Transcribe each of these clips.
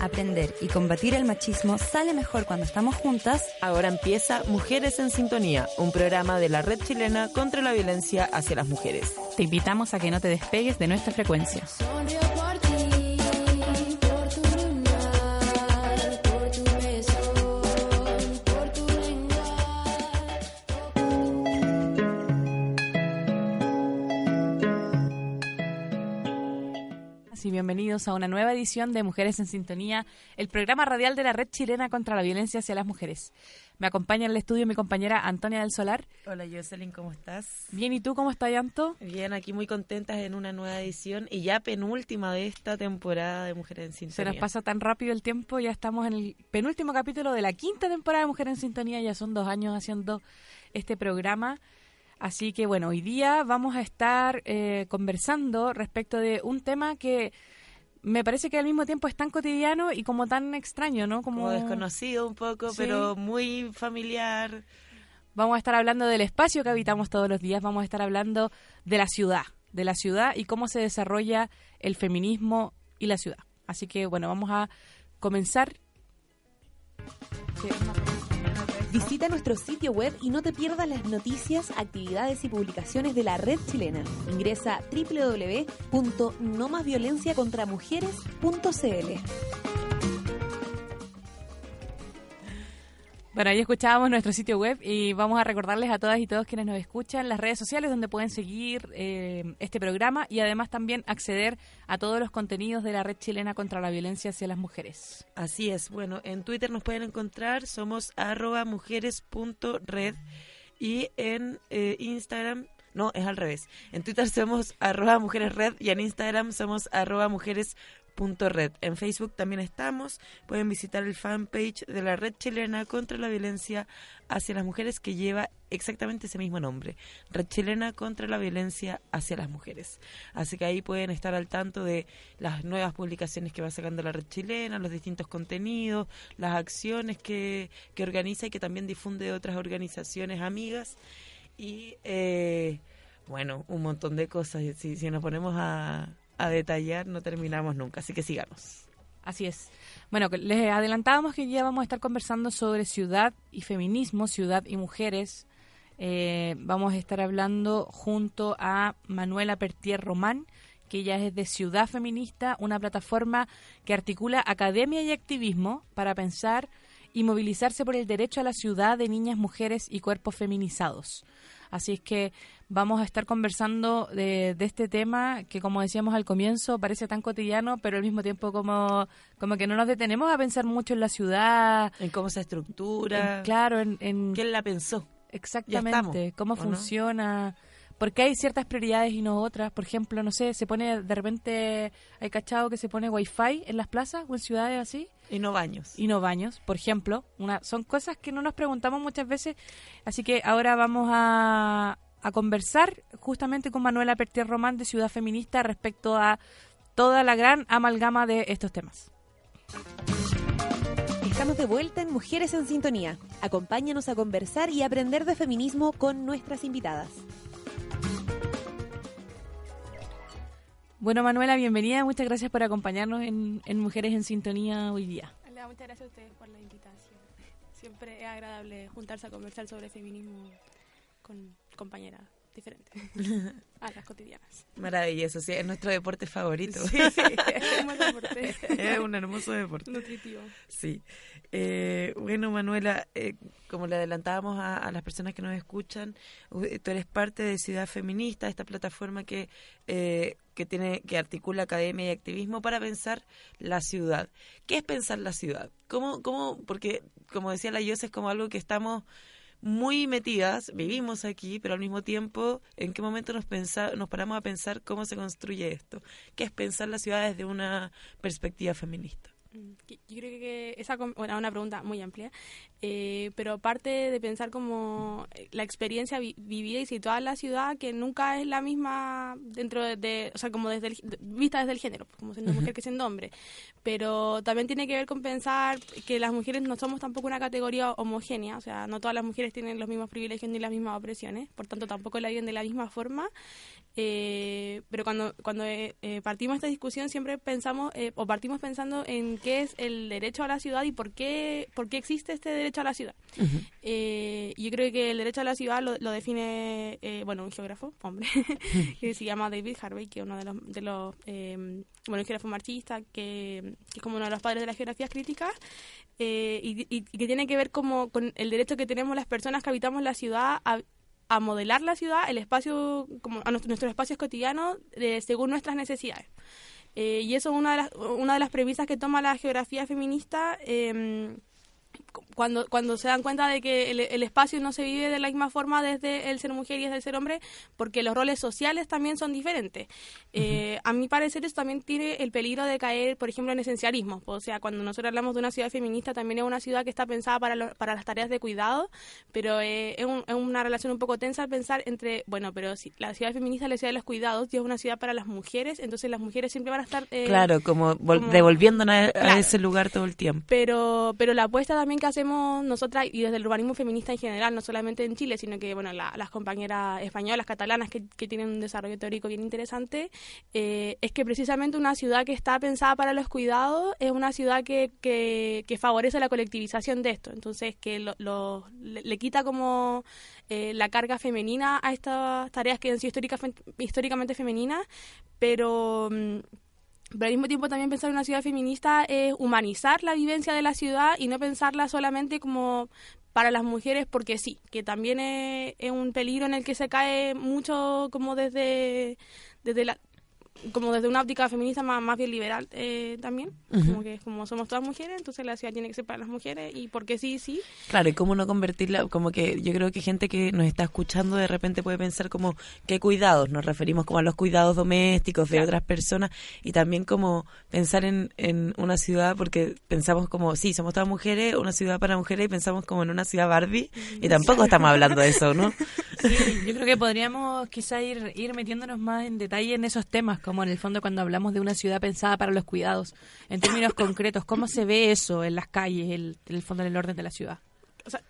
Aprender y combatir el machismo sale mejor cuando estamos juntas. Ahora empieza Mujeres en Sintonía, un programa de la red chilena contra la violencia hacia las mujeres. Te invitamos a que no te despegues de nuestra frecuencia. Bienvenidos a una nueva edición de Mujeres en Sintonía, el programa radial de la Red Chilena contra la Violencia hacia las Mujeres. Me acompaña en el estudio mi compañera Antonia del Solar. Hola Jocelyn, ¿cómo estás? Bien, ¿y tú cómo estás, Anto? Bien, aquí muy contentas en una nueva edición y ya penúltima de esta temporada de Mujeres en Sintonía. Se nos pasa tan rápido el tiempo, ya estamos en el penúltimo capítulo de la quinta temporada de Mujeres en Sintonía, ya son dos años haciendo este programa. Así que bueno, hoy día vamos a estar eh, conversando respecto de un tema que me parece que al mismo tiempo es tan cotidiano y como tan extraño, ¿no? Como, desconocido un poco, pero muy familiar. Vamos a estar hablando del espacio que habitamos todos los días, vamos a estar hablando de la ciudad, de la ciudad y cómo se desarrolla el feminismo y la ciudad. Así que bueno, vamos a comenzar. Visita nuestro sitio web y no te pierdas las noticias, actividades y publicaciones de la red chilena. Ingresa www.nomasviolenciacontramujeres.cl. Bueno, ahí escuchábamos nuestro sitio web y vamos a recordarles a todas y todos quienes nos escuchan las redes sociales donde pueden seguir eh, este programa y además también acceder a todos los contenidos de la Red Chilena contra la Violencia hacia las Mujeres. Así es. Bueno, en Twitter nos pueden encontrar, somos arroba mujeres.red y en eh, Instagram no, es al revés. En Twitter somos arroba mujeresred y en Instagram somos arroba mujeres red. En Facebook también estamos. Pueden visitar el fanpage de la Red Chilena contra la Violencia hacia las Mujeres que lleva exactamente ese mismo nombre. Red Chilena contra la Violencia hacia las Mujeres. Así que ahí pueden estar al tanto de las nuevas publicaciones que va sacando la Red Chilena, los distintos contenidos, las acciones que, que organiza y que también difunde de otras organizaciones amigas. Y eh, bueno, un montón de cosas. Si nos ponemos a, a detallar, no terminamos nunca, así que sigamos. Así es. Bueno, les adelantábamos que ya vamos a estar conversando sobre ciudad y feminismo, ciudad y mujeres. Eh, vamos a estar hablando junto a Manuela Pertier Román, que ella es de Ciudad Feminista, una plataforma que articula academia y activismo para pensar y movilizarse por el derecho a la ciudad de niñas, mujeres y cuerpos feminizados. Así es que vamos a estar conversando de, este tema que, como decíamos al comienzo, parece tan cotidiano, pero al mismo tiempo como, como que no nos detenemos a pensar mucho en la ciudad. En cómo se estructura. claro, en, ¿Quién la pensó? Exactamente, cómo funciona. Porque hay ciertas prioridades y no otras. Por ejemplo, no sé, se pone de repente, hay cachado que se pone wifi en las plazas o en ciudades así. Y no baños. Y no baños, por ejemplo. Una, son cosas que no nos preguntamos muchas veces. Así que ahora vamos a, a conversar justamente con Manuela Pertier Román de Ciudad Feminista respecto a toda la gran amalgama de estos temas. Estamos de vuelta en Mujeres en Sintonía. Acompáñanos a conversar y aprender de feminismo con nuestras invitadas. Bueno, Manuela, bienvenida. Muchas gracias por acompañarnos en, Mujeres en Sintonía hoy día. Hola, muchas gracias a ustedes por la invitación. Siempre es agradable juntarse a conversar sobre feminismo con compañeras diferentes a las cotidianas. Maravilloso, sí, es nuestro deporte favorito. Sí, sí, es un deporte. es un hermoso deporte. Nutritivo. Sí. Eh, bueno, Manuela, eh, como le adelantábamos a, las personas que nos escuchan, tú eres parte de Ciudad Feminista, esta plataforma que, eh, que, tiene, que articula academia y activismo para pensar la ciudad. ¿Qué es pensar la ciudad? ¿Cómo, cómo, porque, como decía la Yos, es como algo que estamos muy metidas, vivimos aquí, pero al mismo tiempo, ¿en qué momento nos, nos paramos a pensar cómo se construye esto? ¿Qué es pensar la ciudad desde una perspectiva feminista? Mm, yo creo que esa es una pregunta muy amplia, eh, pero parte de pensar como eh, la experiencia vivida y situada en la ciudad, que nunca es la misma dentro de, o sea, como desde vista desde el género, pues, como siendo mujer que siendo hombre, pero también tiene que ver con pensar que las mujeres no somos tampoco una categoría homogénea, o sea, no todas las mujeres tienen los mismos privilegios ni las mismas opresiones, por tanto tampoco la viven de la misma forma, Eh, pero cuando, cuando eh, eh, partimos esta discusión siempre pensamos eh, o partimos pensando en qué es el derecho a la ciudad y por qué, por qué existe este derecho a la ciudad. Eh, yo creo que el derecho a la ciudad lo, lo define, eh, bueno, un geógrafo, hombre, que se llama David Harvey, que es uno de los, de los bueno, un geógrafo marxista, que, que es como uno de los padres de las geografías críticas, y, y- y que tiene que ver como con el derecho que tenemos las personas que habitamos la ciudad a, a modelar la ciudad, el espacio, como a nuestro- nuestros espacios cotidianos, eh, según nuestras necesidades. Eh, y eso es una de las, una de las premisas que toma la geografía feminista. Cu- cuando, cuando se dan cuenta de que el, el espacio no se vive de la misma forma desde el ser mujer y desde el ser hombre, porque los roles sociales también son diferentes. Eh, a mi parecer eso también tiene el peligro de caer, por ejemplo, en esencialismo. O sea, cuando nosotros hablamos de una ciudad feminista, también es una ciudad que está pensada para, lo- para las tareas de cuidado, pero eh, es, un- es una relación un poco tensa pensar entre, bueno, pero si la ciudad feminista es la ciudad de los cuidados y es una ciudad para las mujeres, entonces las mujeres siempre van a estar... eh, Claro, como, como- devolviéndonos a, a Claro. ese lugar todo el tiempo. pero pero la apuesta también que hacemos nosotras y desde el urbanismo feminista en general, no solamente en Chile, sino que bueno la- las compañeras españolas, catalanas que, que tienen un desarrollo teórico bien interesante, eh, es que precisamente una ciudad que está pensada para los cuidados es una ciudad que, que, que favorece la colectivización de esto, entonces que lo, lo- le, quita como eh, la carga femenina a estas tareas que han sido histórica- históricamente femeninas, pero... mm, pero al mismo tiempo también pensar en una ciudad feminista es humanizar la vivencia de la ciudad y no pensarla solamente como para las mujeres porque sí, que también es, es un peligro en el que se cae mucho como desde, desde la como desde una óptica feminista más, más bien liberal eh, también, como que como somos todas mujeres, entonces la ciudad tiene que ser para las mujeres y porque sí, sí, Claro, y cómo no convertirla, como que yo creo que gente que nos está escuchando de repente puede pensar como qué cuidados, nos referimos como a los cuidados domésticos de Claro. otras personas y también como pensar en, en una ciudad, porque pensamos como, sí, somos todas mujeres, una ciudad para mujeres y pensamos como en una ciudad Barbie y tampoco estamos hablando de eso, ¿no? Sí, yo creo que podríamos quizá ir, ir metiéndonos más en detalle en esos temas, como en el fondo cuando hablamos de una ciudad pensada para los cuidados, en términos concretos, ¿cómo se ve eso en las calles, el, el fondo en el orden de la ciudad? O sea,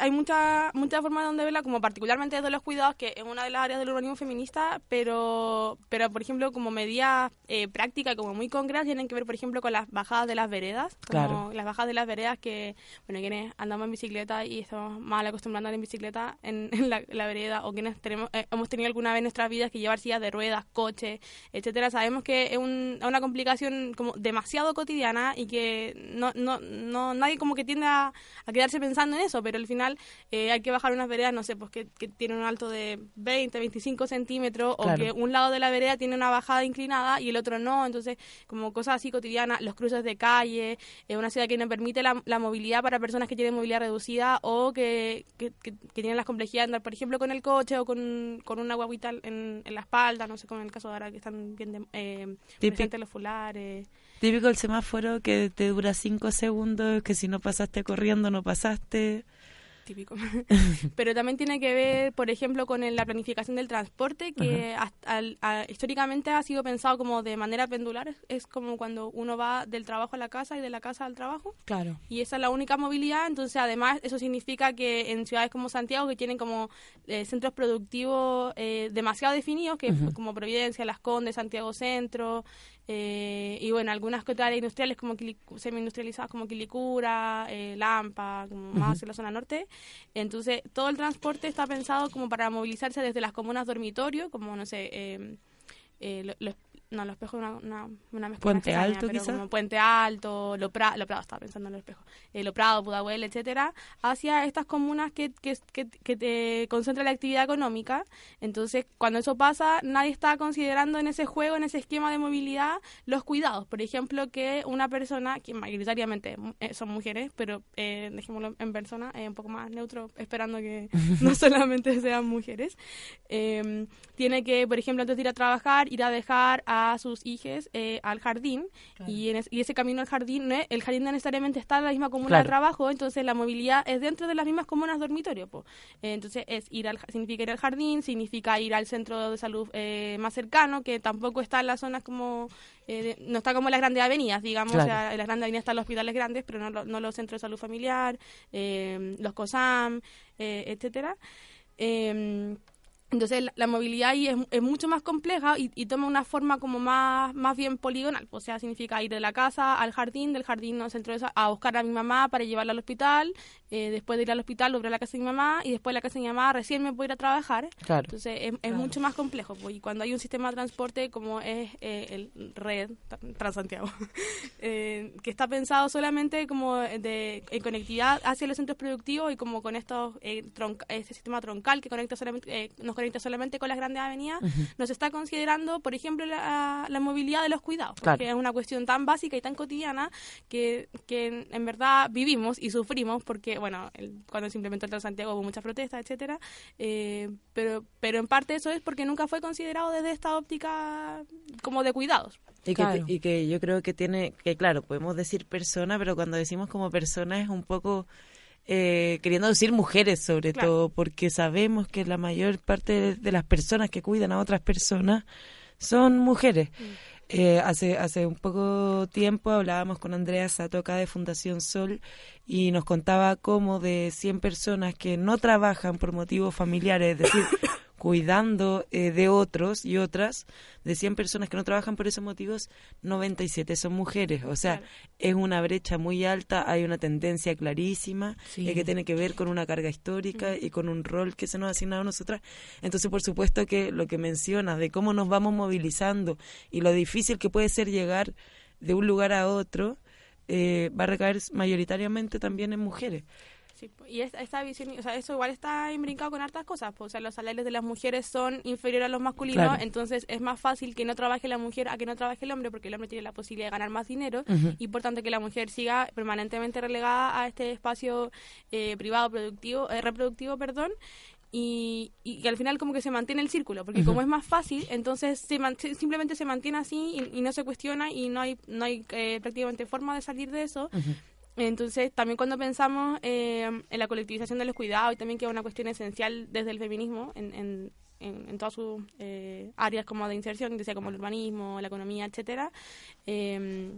hay muchas muchas formas donde verla, como particularmente desde los cuidados, que es una de las áreas del urbanismo feminista, pero, pero por ejemplo, como medidas eh, prácticas, como muy concretas, tienen que ver, por ejemplo, con las bajadas de las veredas, como Claro. las bajadas de las veredas que, bueno, quienes andamos en bicicleta y estamos mal acostumbrados a andar en bicicleta en, en la, la vereda, o quienes tenemos, eh, hemos tenido alguna vez en nuestras vidas que llevar sillas de ruedas, coches, etcétera, sabemos que es un- una complicación como demasiado cotidiana y que no, no, no nadie como que tiende a, a quedarse pensando en eso, pero al final eh, hay que bajar unas veredas, no sé, pues que, que tienen un alto de 20, 25 centímetros, Claro. o que un lado de la vereda tiene una bajada inclinada y el otro no, entonces como cosas así cotidianas, los cruces de calle, es una ciudad que no permite la, la movilidad para personas que tienen movilidad reducida o que, que, que- que tienen las complejidades de andar, por ejemplo, con el coche o con, con una guaguita en, en la espalda, no sé, como en el caso de ahora que están bien de- eh, presentes los fulares. Típico el semáforo que te dura cinco segundos, que si no pasaste corriendo no pasaste. típico. Pero también tiene que ver, por ejemplo, con el- la planificación del transporte, que hasta- al- a- históricamente ha sido pensado como de manera pendular. Es, es como cuando uno va del trabajo a la casa y de la casa al trabajo. Claro. Y esa es la única movilidad. Entonces, además, eso significa que en ciudades como Santiago, que tienen como eh, centros productivos eh, demasiado definidos, que como Providencia, Las Condes, Santiago Centro, eh, y bueno, algunas que otras áreas industriales como semi-industrializadas como Quilicura, eh, Lampa, como más hacia la zona norte. Entonces, todo el transporte está pensado como para movilizarse desde las comunas dormitorio, como, no sé, eh, eh, lo- los- no, los espejos una, una, una mezcla Puente extraña, Alto, pero quizá. como Puente Alto, Lo, Pra- Lo Prado, estaba pensando en los espejos, eh, Lo Prado, Pudahuel, etcétera, hacia estas comunas que, que, que, que te concentra la actividad económica. Entonces, cuando eso pasa, nadie está considerando en ese juego, en ese esquema de movilidad, los cuidados. Por ejemplo, que una persona, que mayoritariamente eh, son mujeres, pero eh, dejémoslo en persona, eh, un poco más neutro, esperando que no solamente sean mujeres, eh, tiene que, por ejemplo, antes de ir a trabajar, ir a dejar a sus hijos eh, al jardín y, en es- y ese camino al jardín, no es- el jardín no necesariamente está en la misma comuna de Claro. trabajo, entonces la movilidad es dentro de las mismas comunas dormitorio. po. Entonces es ir al, significa ir al jardín, significa ir al centro de salud eh, más cercano, que tampoco está en las zonas como, eh, de- no está como en las grandes avenidas, digamos, Claro. o sea, en las grandes avenidas están los hospitales grandes, pero no, no los centros de salud familiar, eh, los COSAM, eh, etcétera. Eh, Entonces la, movilidad ahí es, mucho más compleja y, toma una forma como más, más bien poligonal. O sea, significa ir de la casa al jardín, del jardín al centro de a buscar a mi mamá para llevarla al hospital, eh, después de ir al hospital volver a la casa de mi mamá y después de la casa de mi mamá recién me puedo ir a trabajar. Entonces es, mucho más complejo. Pues, y cuando hay un sistema de transporte como es eh, el red Transantiago, eh, que está pensado solamente como de, en conectividad hacia los centros productivos y como con estos eh, este sistema troncal que conecta solamente, nos conecta solamente con las grandes avenidas, nos está considerando, por ejemplo, la, movilidad de los cuidados, porque es una cuestión tan básica y tan cotidiana que, que en verdad vivimos y sufrimos porque bueno, cuando se implementó el Santiago hubo muchas protestas, etcétera, eh, pero, pero en parte eso es porque nunca fue considerado desde esta óptica como de cuidados. Y, que, y que yo creo que tiene, que claro, podemos decir persona, pero cuando decimos como persona es un poco... Eh, queriendo decir mujeres sobre todo, porque sabemos que la mayor parte de, las personas que cuidan a otras personas son mujeres. Mm. Eh, hace, hace un poco tiempo hablábamos con Andrea Satoca de Fundación Sol y nos contaba cómo de 100 personas que no trabajan por motivos familiares, es decir, cuidando eh, de otros y otras, de 100 personas que no trabajan por esos motivos, 97 son mujeres. O sea, es una brecha muy alta, hay una tendencia clarísima eh, que tiene que ver con una carga histórica y con un rol que se nos ha asignado a nosotras. Entonces, por supuesto que lo que mencionas de cómo nos vamos movilizando y lo difícil que puede ser llegar de un lugar a otro, eh, va a recaer mayoritariamente también en mujeres y esta, visión, o sea, eso igual está imbrincado con hartas cosas. o sea, los salarios de las mujeres son inferiores a los masculinos, entonces es más fácil que no trabaje la mujer a que no trabaje el hombre, porque el hombre tiene la posibilidad de ganar más dinero y por tanto que la mujer siga permanentemente relegada a este espacio eh, privado productivo, eh, reproductivo, perdón. Y, y, al final como que se mantiene el círculo, porque como es más fácil, entonces se simplemente se mantiene así y, no se cuestiona y no hay, no hay eh, prácticamente forma de salir de eso. Entonces, también cuando pensamos eh, en la colectivización de los cuidados y también que es una cuestión esencial desde el feminismo en, en, en, todas sus eh, áreas como de inserción, sea como el urbanismo, la economía, etcétera, eh,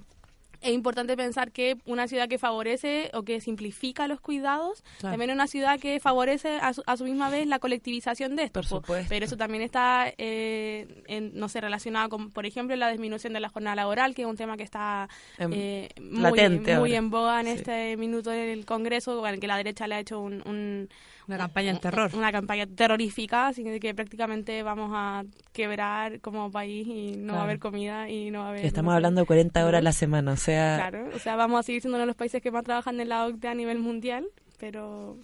es importante pensar que una ciudad que favorece o que simplifica los cuidados, también es una ciudad que favorece a su, misma vez la colectivización de esto. Pero eso también está, eh, en, no sé, relacionado con, por ejemplo, la disminución de la jornada laboral, que es un tema que está em, eh, muy, en boga en este minuto del Congreso, bueno, que la derecha le ha hecho un una campaña en terror. Una campaña terrorífica, así que prácticamente vamos a quebrar como país y no va a haber comida y no va a haber... Estamos hablando de 40 horas a la semana, o sea... Claro, o sea, vamos a seguir siendo uno de los países que más trabajan en la OCDE a nivel mundial, pero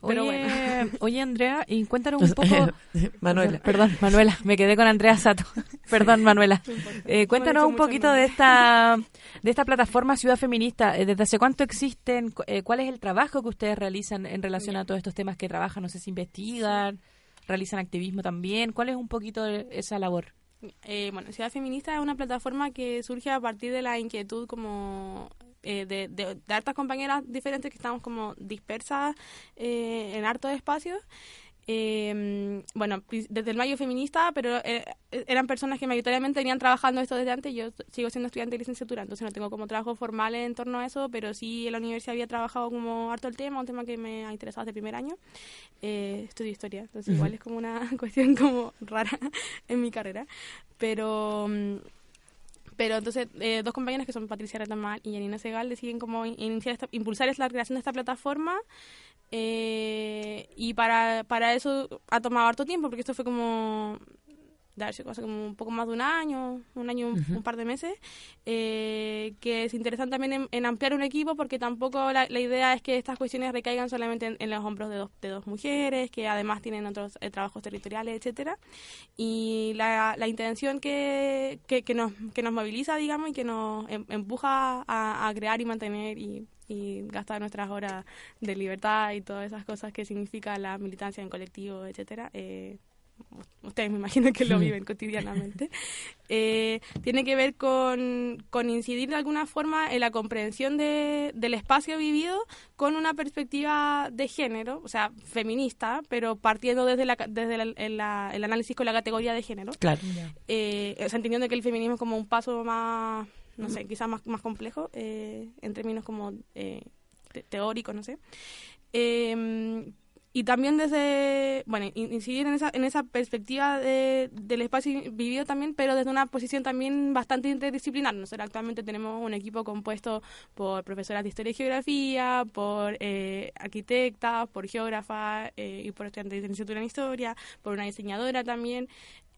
Oye, oye, Andrea, y cuéntanos un poco. Manuela, perdón, Manuela, me quedé con Andrea Sato. perdón, Manuela. Eh, cuéntanos un poquito de esta de esta plataforma Ciudad Feminista. Eh, ¿Desde hace cuánto existen? Eh, ¿Cuál es el trabajo que ustedes realizan en relación a todos estos temas que trabajan? No sé si investigan, realizan activismo también. ¿Cuál es un poquito esa labor? Eh, bueno, Ciudad Feminista es una plataforma que surge a partir de la inquietud como eh, de, de, hartas compañeras diferentes que estamos como dispersas eh, en hartos espacios. Eh, bueno, desde el Mayo Feminista, pero eh, eran personas que mayoritariamente venían trabajando esto desde antes. Yo sigo siendo estudiante de licenciatura, entonces no tengo como trabajo formal en torno a eso, pero sí en la universidad había trabajado como harto el tema, un tema que me ha interesado desde el primer año. Eh, estudio historia, entonces igual es como una cuestión como rara en mi carrera. Pero... Mm, pero entonces, eh, dos compañeras que son Patricia Retamal y Janina Segal deciden como iniciar esta, impulsar la creación de esta plataforma. Eh, y para, para eso ha tomado harto tiempo, porque esto fue como darse cosa como un poco más de un año, un año, un, par de meses, eh, que es interesante también en, ampliar un equipo porque tampoco la, idea es que estas cuestiones recaigan solamente en, los hombros de dos, de dos mujeres, que además tienen otros eh, trabajos territoriales, etcétera. Y la, la intención que, que, que, nos, que nos moviliza, digamos, y que nos em, empuja a, crear y mantener y y gastar nuestras horas de libertad y todas esas cosas que significa la militancia en colectivo, etcétera, eh, ustedes me imagino que lo viven cotidianamente, eh, tiene que ver con, con, incidir de alguna forma en la comprensión de, del espacio vivido con una perspectiva de género, o sea, feminista, pero partiendo desde, la, desde el, análisis con la categoría de género. Claro. Eh, o sea, entendiendo que el feminismo es como un paso más, no sé, quizás más, más complejo, eh, en términos como eh, teóricos, no sé. Y también desde, bueno, in- incidir en esa, en esa perspectiva de- del espacio vivido también, pero desde una posición también bastante interdisciplinar. Nosotros actualmente tenemos un equipo compuesto por profesoras de Historia y Geografía, por eh, arquitectas, por geógrafas eh, y por estudiantes de licenciatura en Historia, por una diseñadora también.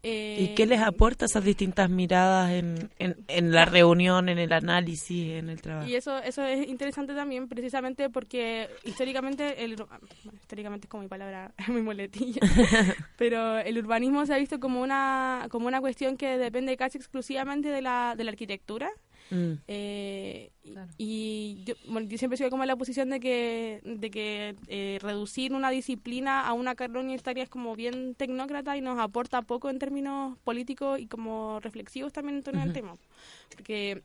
¿Y qué les aporta esas distintas miradas en, en, en la reunión, en el análisis, en el trabajo? Y eso, eso es interesante también, precisamente porque históricamente, el, bueno, históricamente es como mi palabra, mi muletilla, pero el urbanismo se ha visto como una, como una cuestión que depende casi exclusivamente de la, de la arquitectura. Mm, Eh, y- Claro. y yo, bueno, yo siempre he sido como en la posición de que, de que eh, reducir una disciplina a una carrera universitaria es como bien tecnócrata y nos aporta poco en términos políticos y como reflexivos también en torno al tema. Porque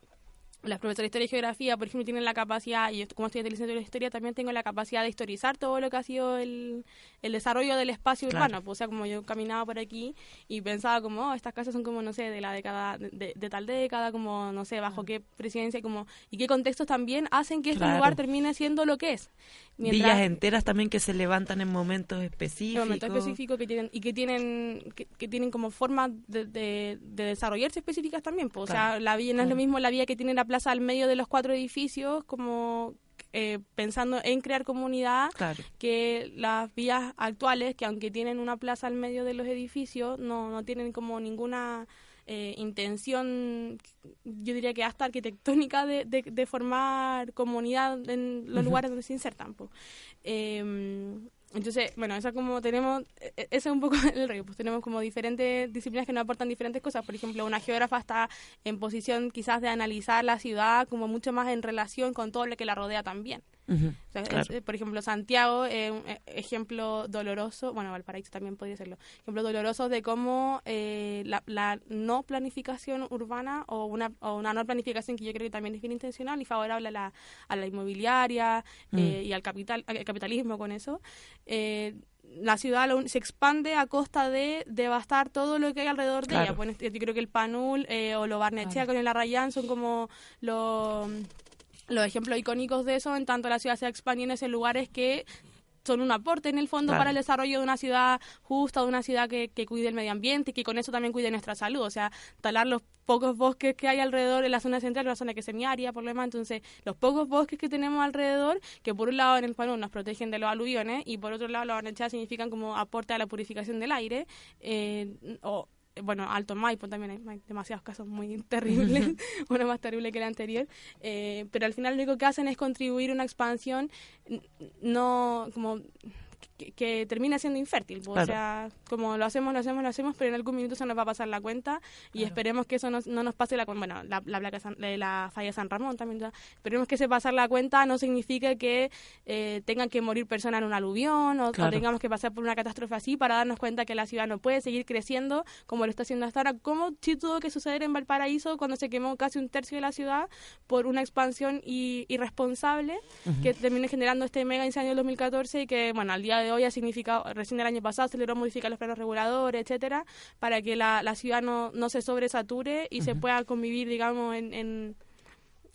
las profesoras de historia y geografía, por ejemplo, tienen la capacidad, y yo como estudiante de licenciatura de historia también tengo la capacidad de historizar todo lo que ha sido el, el desarrollo del espacio Claro. urbano. Pues, o sea, como yo caminaba por aquí y pensaba como, oh, estas casas son como, no sé, de la década, de, de- tal década, como, no sé, bajo qué presidencia, y como, y qué contextos también hacen que este lugar termine siendo lo que es. Villas enteras también que se levantan en momentos en específicos. momentos específicos que tienen y que tienen que, que tienen como formas de, de- de desarrollarse específicas también pues. o sea la vía no es lo mismo la vía que tiene la plaza al medio de los cuatro edificios como eh, pensando en crear comunidad Claro. que las vías actuales que aunque tienen una plaza al medio de los edificios no, no tienen como ninguna eh, intención yo diría que hasta arquitectónica de, de, de formar comunidad en los lugares donde se insertan pues. Eh, entonces, bueno, eso como tenemos, e- e- ese es un poco el rollo, pues tenemos como diferentes disciplinas que nos aportan diferentes cosas. Por ejemplo, una geógrafa está en posición quizás de analizar la ciudad como mucho más en relación con todo lo que la rodea también. Ujú, O sea, es- claro. eh, por ejemplo, Santiago es un eh, ejemplo doloroso, bueno, Valparaíso también podría serlo, ejemplo doloroso de cómo eh, la, la no planificación urbana o una, o una no planificación que yo creo que también es bien intencional y favorable a la, a la inmobiliaria eh, y al, capital, al capitalismo con eso, eh, la ciudad se expande a costa de devastar todo lo que hay alrededor de ella. Bueno, yo creo que el Panul eh, o lo Barnechea Claro. con el Arrayán son como los los ejemplos icónicos de eso, en tanto la ciudad se expande en esos lugares que son un aporte en el fondo Claro. para el desarrollo de una ciudad justa, de una ciudad que, que cuide el medio ambiente y que con eso también cuide nuestra salud. O sea, talar los pocos bosques que hay alrededor en la zona central, una zona que es semiárida, por lo demás. Entonces, los pocos bosques que tenemos alrededor, que por un lado en el Panú nos protegen de los aluviones y por otro lado los barnechadas significan como aporte a la purificación del aire, eh, o bueno, Alto Maipo también hay, hay demasiados casos muy terribles, uno más terrible que el anterior, eh, pero al final lo único que hacen es contribuir a una expansión no como que, que termina siendo infértil, pues, o Claro. sea, como lo hacemos, lo hacemos, lo hacemos, pero en algún minuto se nos va a pasar la cuenta y Claro. esperemos que eso no, no nos pase la cuenta, bueno, la, la, placa San- la falla de San Ramón también, ya. esperemos que ese pasar la cuenta no signifique que eh, tengan que morir personas en un aluvión o, o Claro. tengamos que pasar por una catástrofe así para darnos cuenta que la ciudad no puede seguir creciendo como lo está haciendo hasta ahora, como sí tuvo que suceder en Valparaíso cuando se quemó casi un tercio de la ciudad por una expansión i- irresponsable que terminó generando este mega incendio del 2014 y que, bueno, al día de hoy ha significado, recién el año pasado se logró modificar los planos reguladores, etcétera, para que la, la ciudad no, no se sobresature y se pueda convivir, digamos, en, en,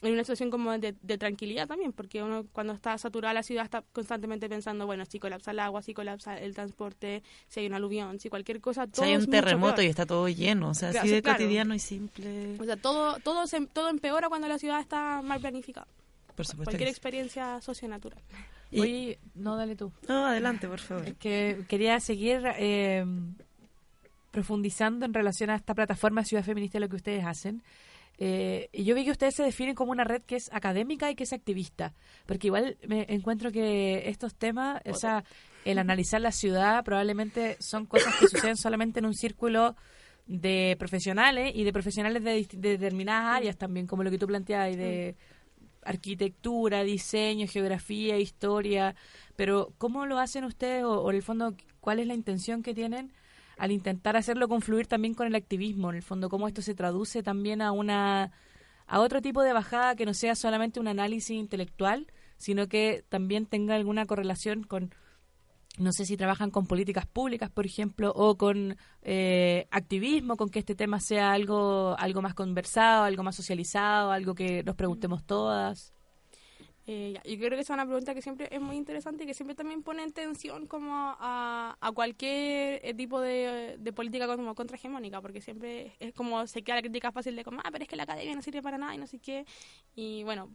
en una situación como de, de tranquilidad también, porque uno cuando está saturada la ciudad está constantemente pensando, bueno, si colapsa el agua, si colapsa el transporte, si hay un aluvión, si cualquier cosa, Si todo hay es un terremoto peor. y está todo lleno, o sea, así sí, de claro. cotidiano y simple. O sea, todo, todo, se, todo empeora cuando la ciudad está mal planificada. Por supuesto. Cualquier experiencia socionatural. Y- Oye, no, dale tú. No, adelante, por favor. Es que quería seguir eh, profundizando en relación a esta plataforma Ciudad Feminista y lo que ustedes hacen. Eh, y yo vi que ustedes se definen como una red que es académica y que es activista, porque igual me encuentro que estos temas, o sea, el analizar la ciudad probablemente son cosas que suceden solamente en un círculo de profesionales y de profesionales de, determinadas áreas también, como lo que tú planteabas, y de arquitectura, diseño, geografía, historia, pero ¿cómo lo hacen ustedes o, o en el fondo cuál es la intención que tienen al intentar hacerlo confluir también con el activismo? En el fondo, ¿cómo esto se traduce también a una a otro tipo de bajada que no sea solamente un análisis intelectual, sino que también tenga alguna correlación con no sé si trabajan con políticas públicas, por ejemplo, o con eh, activismo, con que este tema sea algo, algo más conversado, algo más socializado, algo que nos preguntemos todas. Eh, yo creo que es una pregunta que siempre es muy interesante y que siempre también pone en tensión como a, a cualquier eh, tipo de, de política como contrahegemónica, porque siempre es como se queda la crítica fácil de como, ah, pero es que la academia no sirve para nada y no sé qué. Y bueno,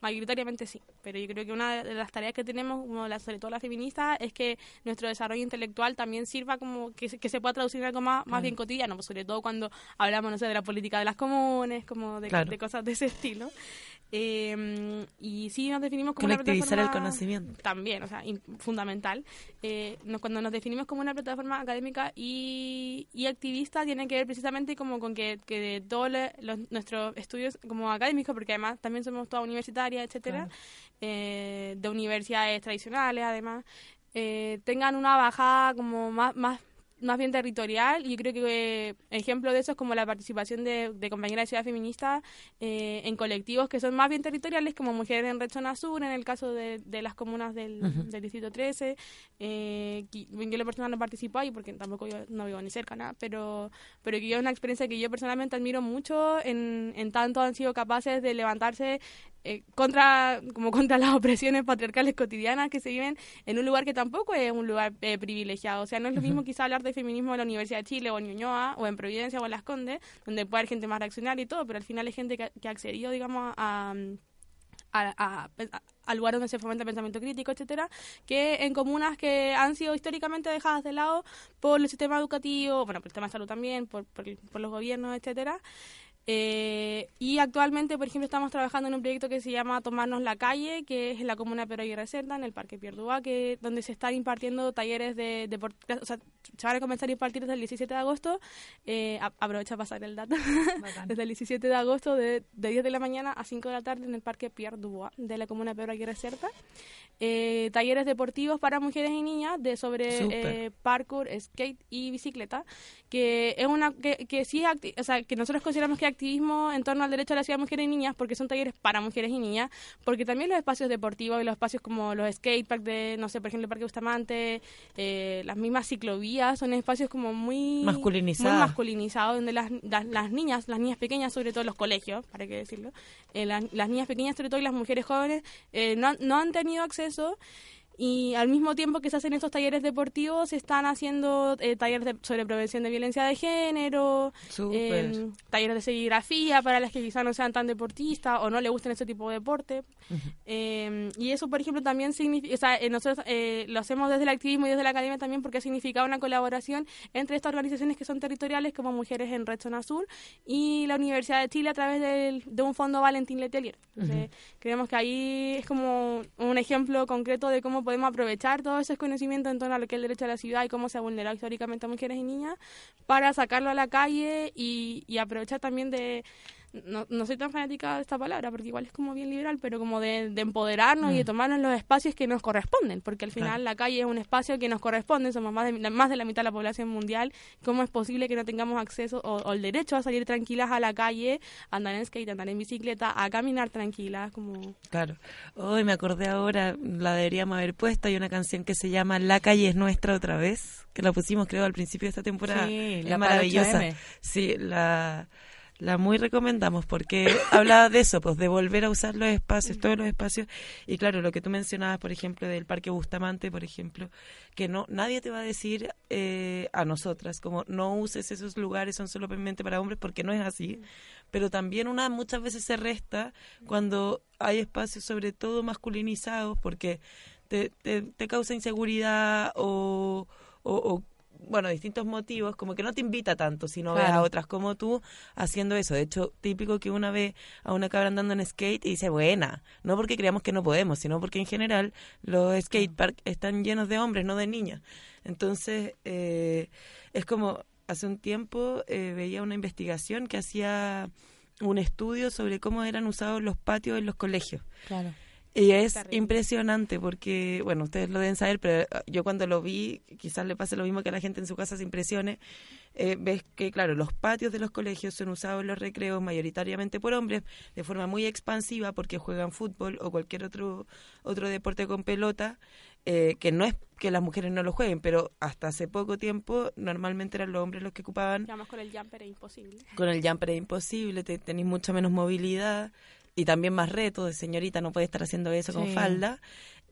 mayoritariamente sí, pero yo creo que una de las tareas que tenemos, como la, sobre todo las feministas, es que nuestro desarrollo intelectual también sirva como que, se- que se pueda traducir en algo más, más bien cotidiano, pues sobre todo cuando hablamos, no sé, de la política de las comunes, como de, Claro. de cosas de ese estilo. Eh, y sí nos definimos como Colectivizar una el plataforma conocimiento. también, o sea, in- fundamental. Eh, nos- cuando nos definimos como una plataforma académica y, y activista, tiene que ver precisamente como con que, que todos le- los, nuestros estudios como académicos, porque además también somos toda universitaria, etcétera, eh, de universidades tradicionales, además, eh, tengan una bajada como más, más más bien territorial y yo creo que eh, ejemplo de eso es como la participación de, de compañeras de ciudad feminista eh, en colectivos que son más bien territoriales como Mujeres en Red Zona Sur en el caso de, de las comunas del, del Distrito 13 eh, que- yo la persona no participo ahí porque tampoco yo no vivo ni cerca nada pero pero que yo es una experiencia que yo personalmente admiro mucho en, en tanto han sido capaces de levantarse eh, contra como contra las opresiones patriarcales cotidianas que se viven en un lugar que tampoco es un lugar eh, privilegiado. O sea, no es lo mismo quizá hablar de feminismo en la Universidad de Chile o en Ñuñoa o en Providencia o en Las Condes, donde puede haber gente más reaccionaria y todo, pero al final hay gente que, que ha accedido, digamos, a... a, a- a- a lugares donde se fomenta el pensamiento crítico, etcétera, que en comunas que han sido históricamente dejadas de lado por el sistema educativo, bueno, por el sistema de salud también, por, por, por los gobiernos, etcétera. Eh, y actualmente, por ejemplo, estamos trabajando en un proyecto que se llama Tomarnos la Calle, que es en la comuna de Pero y Reserva, en el Parque Pierdúa, que donde se están impartiendo talleres de, de por- o sea, se van a comenzar a impartir desde el 17 de agosto. Eh, a- aprovecha para pasar el dato. desde el 17 de agosto, de, de 10 de la mañana a 5 de la tarde, en el Parque Pierre Dubois, de la comuna de Pero y Reserva. Eh, talleres deportivos para mujeres y niñas de sobre eh, parkour, skate y bicicleta, que es una que, que sí, o sea, que nosotros consideramos que activismo en torno al derecho a la ciudad de mujeres y niñas, porque son talleres para mujeres y niñas, porque también los espacios deportivos y los espacios como los skateparks de, no sé, por ejemplo, el Parque Bustamante, eh, las mismas ciclovías, son espacios como muy Masculinizados. muy masculinizados, donde las, las, las niñas, las niñas pequeñas, sobre todo en los colegios, para qué decirlo, eh, las, las niñas pequeñas, sobre todo y las mujeres jóvenes, eh, no han tenido acceso y al mismo tiempo que se hacen estos talleres deportivos, se están haciendo eh, talleres de- sobre prevención de violencia de género, eh, talleres de serigrafía para las que quizás no sean tan deportistas o no le gusten ese tipo de deporte. Eh, y eso, por ejemplo, también significa, o sea, eh, nosotros eh, lo hacemos desde el activismo y desde la academia también porque ha significado una colaboración entre estas organizaciones que son territoriales como Mujeres en Red Zona Sur y la Universidad de Chile a través del- de un fondo Valentín Letelier. Entonces, creemos que ahí es como un ejemplo concreto de cómo podemos aprovechar todos esos conocimientos en torno a lo que es el derecho a la ciudad y cómo se ha vulnerado históricamente a mujeres y niñas para sacarlo a la calle y, y aprovechar también de no, no soy tan fanática de esta palabra porque igual es como bien liberal, pero como de, de empoderarnos y de tomarnos los espacios que nos corresponden, porque al final Claro. la calle es un espacio que nos corresponde, somos más de, la- más de la mitad de la población mundial, ¿cómo es posible que no tengamos acceso o, o el derecho a salir tranquilas a la calle, a andar en skate, a andar en bicicleta, a caminar tranquilas? Como... Claro. Hoy me acordé ahora, la deberíamos haber puesto. Hay una canción que se llama La calle es nuestra otra vez, que la pusimos creo al principio de esta temporada. Sí, es la maravillosa. 8M. Sí, la, la muy recomendamos porque habla de eso, pues de volver a usar los espacios, todos los espacios. Y claro, lo que tú mencionabas, por ejemplo, del Parque Bustamante, por ejemplo, que no nadie te va a decir eh, a nosotras como no uses esos lugares, son solamente para hombres, porque no es así. Pero también una muchas veces se resta cuando hay espacios sobre todo masculinizados porque te, te, te causa inseguridad o, o, o, bueno, distintos motivos, como que no te invita tanto si no ves a otras como tú haciendo eso. De hecho, típico que una ve a una cabra andando en skate y dice, buena, no porque creamos que no podemos, sino porque en general los skate park están llenos de hombres, no de niñas. Entonces, eh, es como, hace un tiempo eh, veía una investigación que hacía un estudio sobre cómo eran usados los patios en los colegios. Claro. Y es Terrible. impresionante porque, bueno, ustedes lo deben saber, pero eh, yo cuando lo vi, quizás le pase lo mismo que a la gente en su casa se impresione, eh, ves que, claro, los patios de los colegios son usados en los recreos mayoritariamente por hombres de forma muy expansiva porque juegan fútbol o cualquier otro, otro deporte con pelota, eh, que no es que las mujeres no lo jueguen, pero hasta hace poco tiempo normalmente eran los hombres los que ocupaban Ya más con el jumper es imposible. con el jumper es imposible, te, tenéis mucha menos movilidad. Y también más reto de señorita, no puede estar haciendo eso con falda.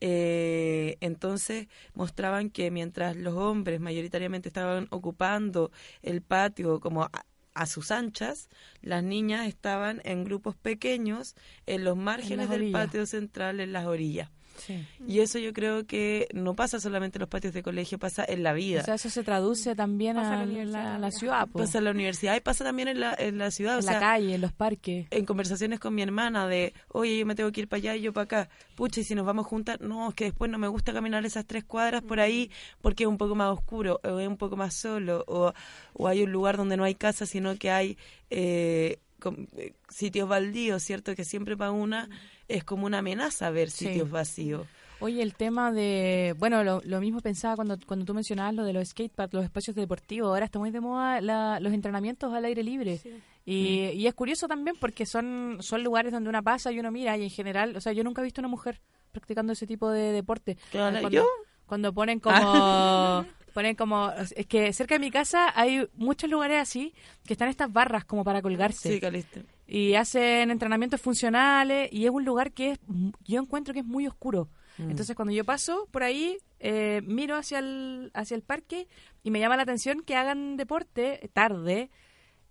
Eh, entonces mostraban que mientras los hombres mayoritariamente estaban ocupando el patio como a, a sus anchas, las niñas estaban en grupos pequeños en los márgenes del patio central, en las orillas. Sí. Y eso yo creo que no pasa solamente en los patios de colegio, pasa en la vida. O sea, eso se traduce también la a la, ciudad, po. pasa en la universidad y pasa también en la, en la ciudad. en o la sea, calle, en los parques. en conversaciones con mi hermana de, oye, yo me tengo que ir para allá y yo para acá. Pucha, y si nos vamos juntas, no, es que después no me gusta caminar esas tres cuadras por ahí porque es un poco más oscuro, o es un poco más solo, o, o hay un lugar donde no hay casa, sino que hay eh, com- eh, sitios baldíos, ¿cierto? Que siempre para una es como una amenaza ver Sí. sitios vacíos. Oye, el tema de, bueno, lo, lo mismo pensaba cuando, cuando tú mencionabas lo de los skateparks, los espacios deportivos. Ahora está muy de moda la- los entrenamientos al aire libre. Sí. Y, y es curioso también porque son, son lugares donde una pasa y uno mira y en general, o sea, yo nunca he visto una mujer practicando ese tipo de deporte. Claro, cuando, ¿yo? cuando ponen como... Ponen como... Es que cerca de mi casa hay muchos lugares así que están estas barras como para colgarse Sí, Caliste. y hacen entrenamientos funcionales y es un lugar que es, yo encuentro que es muy oscuro. Mm. Entonces cuando yo paso por ahí, eh, miro hacia el, hacia el parque y me llama la atención que hagan deporte tarde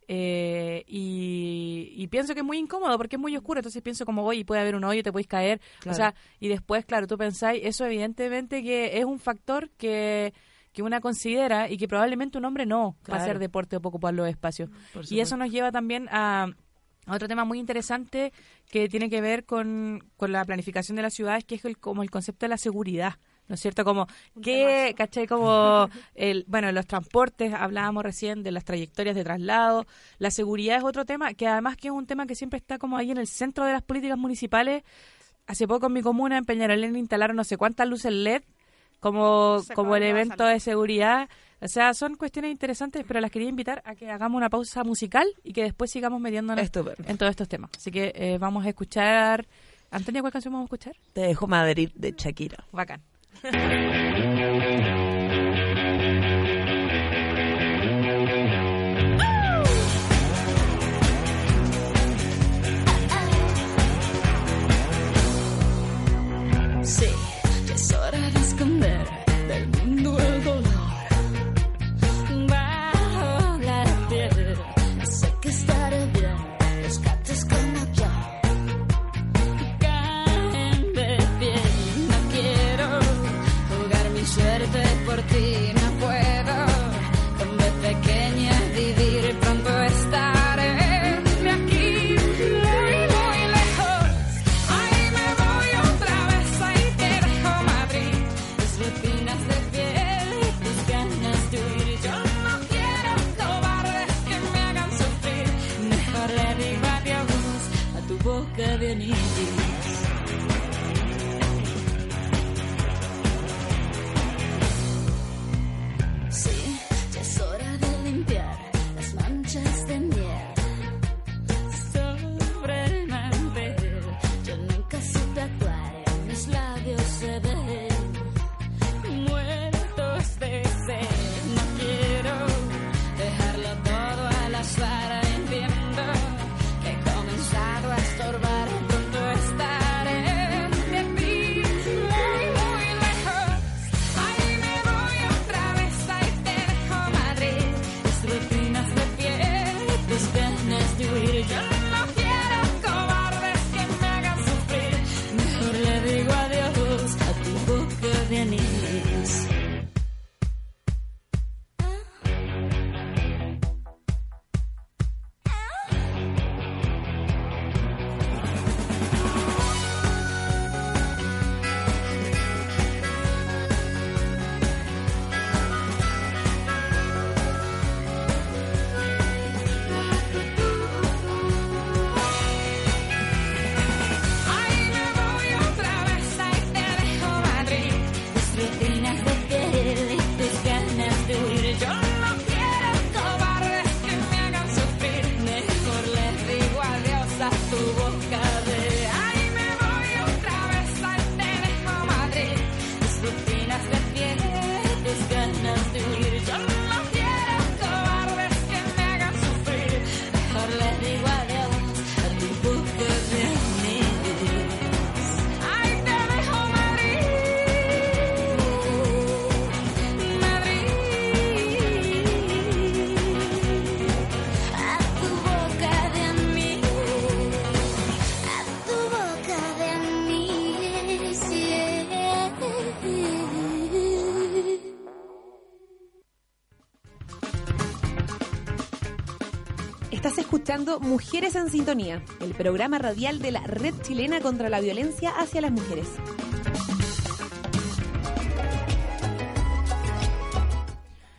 eh, y, y pienso que es muy incómodo porque es muy oscuro. Entonces pienso como, oye, puede haber un hoyo, te puedes caer. O sea, y después, claro, tú pensáis, eso evidentemente que es un factor que que una considera y que probablemente un hombre no va a hacer deporte o para ocupar los espacios. Por Y eso nos lleva también a, a otro tema muy interesante que tiene que ver con, con la planificación de las ciudades, que es el, como el concepto de la seguridad. ¿No es cierto? Como que, ¿cachai? Como, el, bueno, los transportes, hablábamos recién de las trayectorias de traslado. La seguridad es otro tema, que además que es un tema que siempre está como ahí en el centro de las políticas municipales. Hace poco en mi comuna, en Peñarolén, instalaron no sé cuántas luces LED como, Se como el evento de seguridad. O sea, son cuestiones interesantes, pero las quería invitar a que hagamos una pausa musical y que después sigamos metiéndonos Estupendo. en todos estos temas. Así que eh, vamos a escuchar... Antonia, ¿cuál canción vamos a escuchar? Te dejo Madrid de Shakira. Bacán. Sí, Mujeres en Sintonía, el programa radial de la Red Chilena contra la Violencia hacia las Mujeres.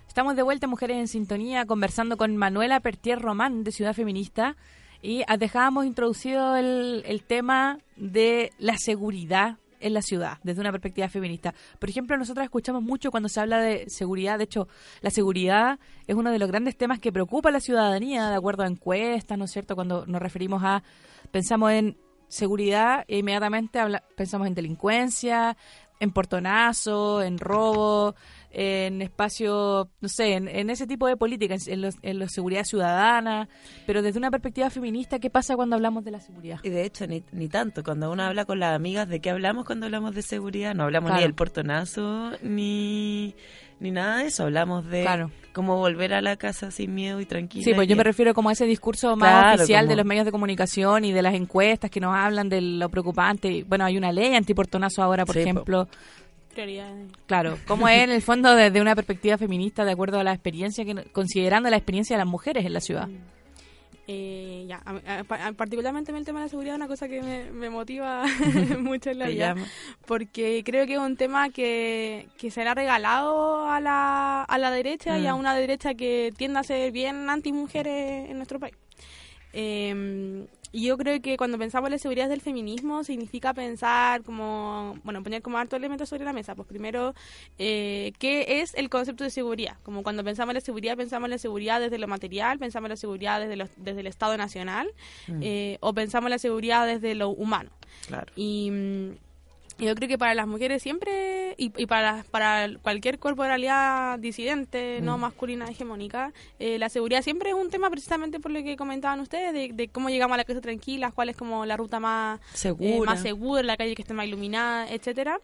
Estamos de vuelta, Mujeres en Sintonía, conversando con Manuela Pertier Román de Ciudad Feminista y dejábamos introducido el tema de la seguridad en la ciudad desde una perspectiva feminista. Por ejemplo, nosotros escuchamos mucho cuando se habla de seguridad. De hecho, la seguridad es uno de los grandes temas que preocupa a la ciudadanía, de acuerdo a encuestas, ¿no es cierto? Cuando nos referimos a, pensamos en seguridad e inmediatamente habla- pensamos en delincuencia, en portonazo, en robo, en espacio, no sé, en, en ese tipo de políticas, en, los- en la seguridad ciudadana, pero desde una perspectiva feminista, ¿qué pasa cuando hablamos de la seguridad? Y de hecho, ni, ni tanto. Cuando uno habla con las amigas, ¿de qué hablamos cuando hablamos de seguridad? No hablamos ni del portonazo, ni, ni nada de eso. Hablamos de Claro. cómo volver a la casa sin miedo y tranquila. Sí, pues yo me refiero como a ese discurso más Claro, oficial como- de los medios de comunicación y de las encuestas que nos hablan de lo preocupante. Bueno, hay una ley antiportonazo ahora, por Sí, po. Prioridades. Claro, como es en el fondo desde una perspectiva feminista, de acuerdo a la experiencia, que considerando la experiencia de las mujeres en la ciudad. Eh, ya, a- a- pa- a- particularmente en el tema de la seguridad es una cosa que me, me motiva mucho en la vida, porque creo que es un tema que, que se le ha regalado a la, a la derecha y a Mm. una derecha que tiende a ser bien anti-mujeres en nuestro país. Eh, y yo creo que cuando pensamos en la seguridad del feminismo significa pensar como, bueno, poner como harto elementos sobre la mesa. Pues primero, eh, ¿qué es el concepto de seguridad? Como cuando pensamos en la seguridad, pensamos en la seguridad desde lo material, pensamos en la seguridad desde, los- desde el Estado Nacional, Mm. eh, o pensamos en la seguridad desde lo humano. Claro. Y mm, yo creo que para las mujeres siempre, y, y para, para cualquier corporalidad disidente, no Mm. masculina hegemónica, eh, la seguridad siempre es un tema precisamente por lo que comentaban ustedes, de, de cómo llegamos a la casa tranquila, cuál es como la ruta más eh, Segura. más segura, la calle que esté más iluminada, etcétera.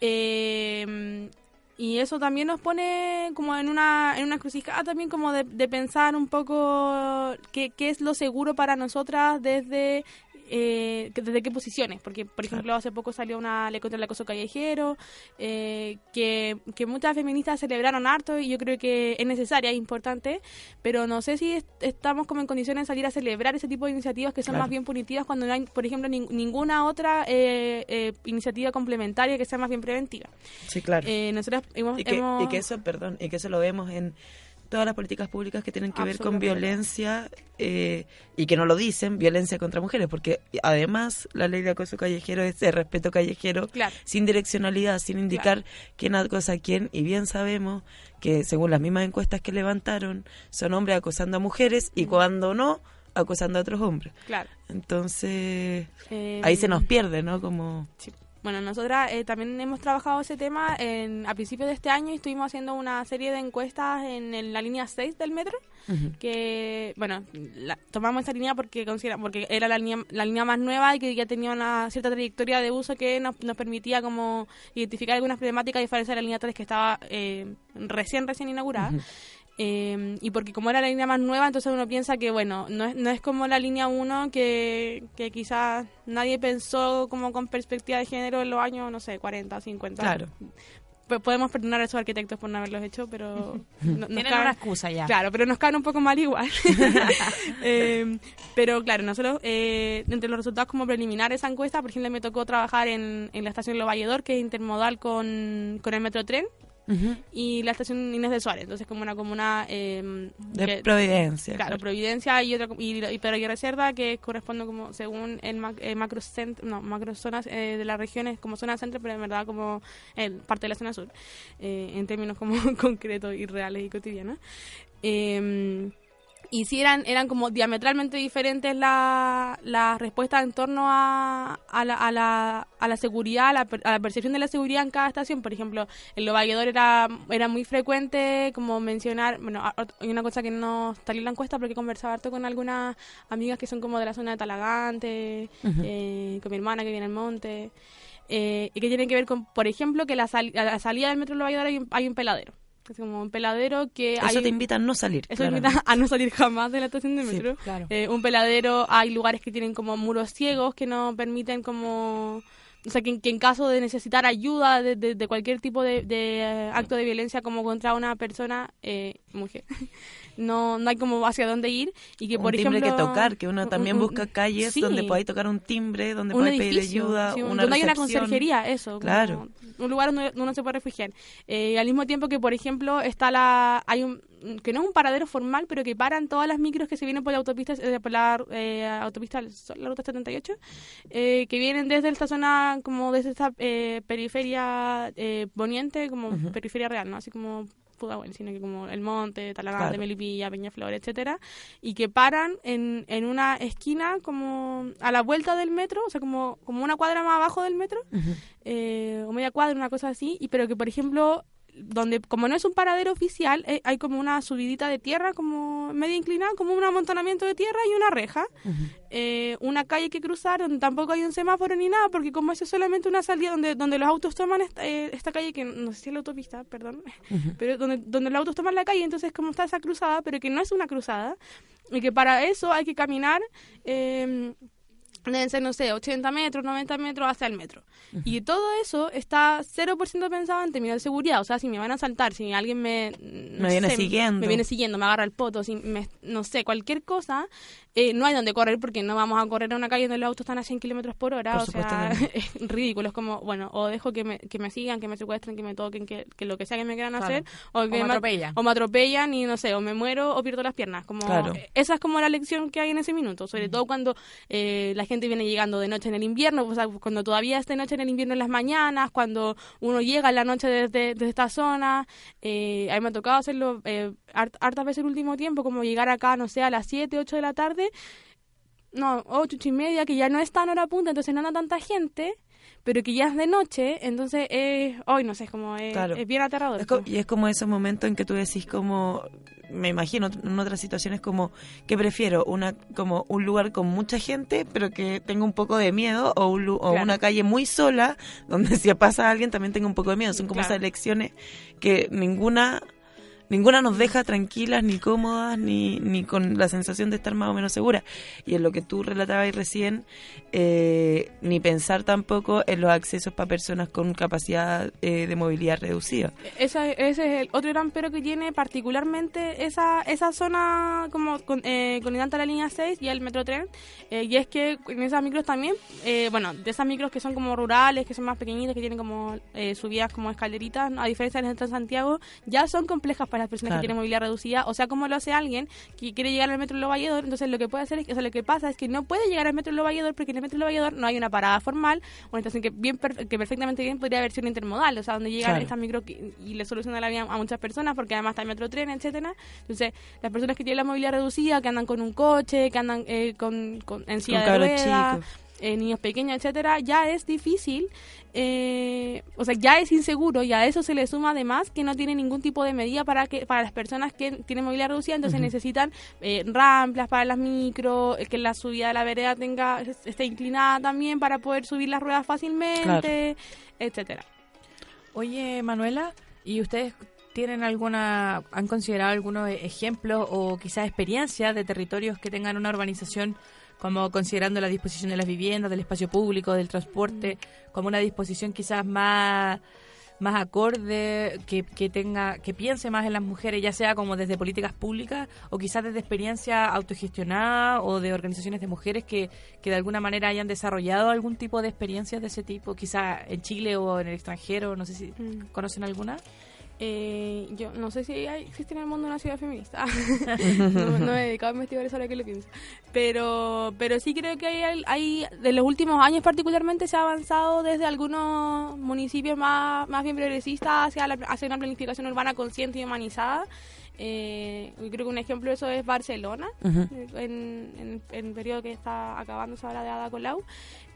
Eh, y eso también nos pone como en una, en una crucijada también como de, de pensar un poco qué, qué es lo seguro para nosotras desde eh, desde qué posiciones, porque por ejemplo hace poco salió una ley contra el acoso callejero eh, que, que muchas feministas celebraron harto y yo creo que es necesaria, es importante, pero no sé si est- estamos como en condiciones de salir a celebrar ese tipo de iniciativas que son Claro. más bien punitivas cuando no hay, por ejemplo, nin- ninguna otra eh, eh, iniciativa complementaria que sea más bien preventiva. Sí, claro. Eh, nosotros hemos, y, que, hemos- y que eso, perdón, y que eso lo vemos en todas las políticas públicas que tienen que ver con violencia eh, y que no lo dicen, violencia contra mujeres, porque además la ley de acoso callejero es el respeto callejero Claro. sin direccionalidad, sin indicar quién acosa a quién, y bien sabemos que según las mismas encuestas que levantaron, son hombres acosando a mujeres y cuando no, acosando a otros hombres. Claro. Entonces, Eh, ahí se nos pierde, ¿no? Como... Sí. Bueno, nosotras eh, también hemos trabajado ese tema en, a principios de este año y estuvimos haciendo una serie de encuestas en, el- la línea 6 del metro, que, bueno, la- tomamos esa línea porque considera, porque era la línea, la línea más nueva y que ya tenía una cierta trayectoria de uso que nos, nos permitía como identificar algunas problemáticas y diferenciar la línea 3 que estaba eh, recién, recién inaugurada. Eh, y porque como era la línea más nueva, entonces uno piensa que, bueno, no es, no es como la línea 1 que, que quizás nadie pensó como con perspectiva de género en los años, no sé, 40, 50. Claro. P- podemos perdonar a esos arquitectos por no haberlos hecho, pero... no- Tienen cabe- una excusa ya. Claro, pero nos caen un poco mal igual. Eh, pero claro, nosotros, eh, entre los resultados como preliminar de esa encuesta, por ejemplo, me tocó trabajar en, en la estación Lo Valledor, que es intermodal con, con el Metrotren, y la estación Inés de Suárez, entonces como una comuna... eh, De que- Providencia. Claro, Providencia y otra y, y Pedro Aguirre Cerda que corresponde como según el mac- eh, macro cent- no, macro zonas eh, de las regiones como zona centro, pero en verdad como el, parte de la zona sur, eh, en términos como concretos y reales y cotidianos. Eh, y sí eran, eran como diametralmente diferentes las la respuestas en torno a, a, la, a, la, a la seguridad, a la, a la percepción de la seguridad en cada estación. Por ejemplo, en Lo Valledor era, era muy frecuente como mencionar, bueno, hay una cosa que no salió en la encuesta porque he conversado harto con algunas amigas que son como de la zona de Talagante, eh, con mi hermana que viene del monte, eh, y que tienen que ver con, por ejemplo, que la sal- a la salida del metro de Lo Valledor hay un, hay un peladero. Es como un peladero que hay Eso te invita a no salir. eso claramente. invita a no salir jamás de la estación de Sí, metro. claro. Eh, un peladero, hay lugares que tienen como muros ciegos que no permiten como... O sea, que, en- que en caso de necesitar ayuda de, de- de cualquier tipo de, de, eh, acto de violencia como contra una persona, eh, mujer, no, no hay como hacia dónde ir y que un por timbre ejemplo... que tocar, que uno un- también un- busca calles sí. donde podáis tocar un timbre, donde podáis pedir ayuda, sí, una donde hay una conserjería, eso. como Claro. Un lugar donde uno se puede refugiar. Eh, al mismo tiempo que, por ejemplo, está la... hay un que no es un paradero formal, pero que paran todas las micros que se vienen por la autopista, eh, por la eh, autopista, la ruta 78, eh, que vienen desde esta zona, como desde esta eh, periferia eh, poniente, como periferia real, ¿no? Así como Pudahuel, sino que como El Monte, Talagante, Claro. Melipilla, Peñaflor, etcétera, y que paran en, en una esquina como a la vuelta del metro, o sea, como, como una cuadra más abajo del metro, eh, o media cuadra, una cosa así, y pero que por ejemplo donde como no es un paradero oficial eh, hay como una subidita de tierra como media inclinada como un amontonamiento de tierra y una reja. Eh, una calle que cruzar donde tampoco hay un semáforo ni nada porque como eso es solamente una salida donde donde los autos toman esta, eh, esta calle que no sé si es la autopista perdón pero donde donde los autos toman la calle entonces como está esa cruzada pero que no es una cruzada y que para eso hay que caminar eh, deben ser, no sé, 80 metros, 90 metros hacia el metro. Y todo eso está 0% pensado en términos de seguridad. O sea, si me van a saltar, si alguien me... no Me viene sé, siguiendo. Me viene siguiendo, me agarra el poto, si me- no sé, cualquier cosa, eh, no hay donde correr porque no vamos a correr a una calle donde los autos están a 100 kilómetros por hora. Por o sea, es ridículo. Es como, bueno, o dejo que me, que me sigan, que me secuestren, que me toquen, que, que lo que sea que me quieran Claro. hacer. O, que me atropellan. O me atropellan y no sé, o me muero o pierdo las piernas. Como, Claro. Esa es como la lección que hay en ese minuto. Mm. Sobre todo cuando eh, la gente viene llegando de noche en el invierno, o sea, cuando todavía es de noche en el invierno en las mañanas, cuando uno llega en la noche desde, desde esta zona. Eh, a mí me ha tocado hacerlo eh, hart- hartas veces el último tiempo, como llegar acá, no sé, a las 7, 8 de la tarde. No, 8, 8 y media, que ya no es tan hora punta, entonces no anda tanta gente. Pero que ya es de noche, entonces es, hoy no sé, es como, es, Claro. es bien aterrador. Es y es como esos momentos en que tú decís como me imagino en otras situaciones como que prefiero una como un lugar con mucha gente pero que tenga un poco de miedo o, un o Claro. una calle muy sola donde si pasa alguien también tenga un poco de miedo son como Claro. esas elecciones que ninguna ninguna nos deja tranquilas ni cómodas ni, ni con la sensación de estar más o menos seguras y en lo que tú relatabas recién eh, ni pensar tampoco en los accesos para personas con capacidad eh, de movilidad reducida. Esa- ese es el otro gran pero que tiene particularmente esa, esa zona como con, eh, colindante a la línea 6 y el metro tren eh, y es que en esas micros también eh, bueno de esas micros que son como rurales que son más pequeñitas que tienen como eh, subidas como escaleritas a diferencia de las de Santiago ya son complejas para las personas Claro. que tienen movilidad reducida o sea como lo hace alguien que quiere llegar al metro Lo Valledor entonces lo que puede hacer es que o sea, lo que pasa es que no puede llegar al metro Lo Valledor porque en el metro Lo Valledor no hay una parada formal una estación que bien que perfectamente bien podría haber sido una intermodal o sea donde llegan Claro. estas micro y le soluciona la vida a muchas personas porque además está el metro tren, etcétera. Entonces, las personas que tienen la movilidad reducida, que andan con un coche, que andan eh, con, con- en silla Con de ruedas, chicos. Eh, niños pequeños, etcétera, ya es difícil, eh, o sea, ya es inseguro y a eso se le suma además que no tiene ningún tipo de medida para que para las personas que tienen movilidad reducida, entonces necesitan eh, ramplas para las micro, eh, que la subida de la vereda tenga esté inclinada también para poder subir las ruedas fácilmente, etcétera. Oye, Manuela, ¿y ustedes tienen alguna, han considerado algunos ejemplos o quizás experiencias de territorios que tengan una urbanización como considerando la disposición de las viviendas, del espacio público, del transporte, como una disposición quizás más más acorde, que, que tenga, que piense más en las mujeres, ya sea como desde políticas públicas o quizás desde experiencia autogestionada o de organizaciones de mujeres que, que de alguna manera hayan desarrollado algún tipo de experiencias de ese tipo, quizás en Chile o en el extranjero, no sé si Mm. conocen alguna. Eh, yo no sé si hay- existe en el mundo una ciudad feminista. no, no me he dedicado a investigar eso ahora que lo pienso. Pero, pero sí creo que hay, hay, de los últimos años particularmente se ha avanzado desde algunos municipios más, más bien progresistas hacia, la, hacia una planificación urbana consciente y humanizada. Eh, yo creo que un ejemplo de eso es Barcelona, en, en- en el periodo que está acabándose ahora de Ada Colau,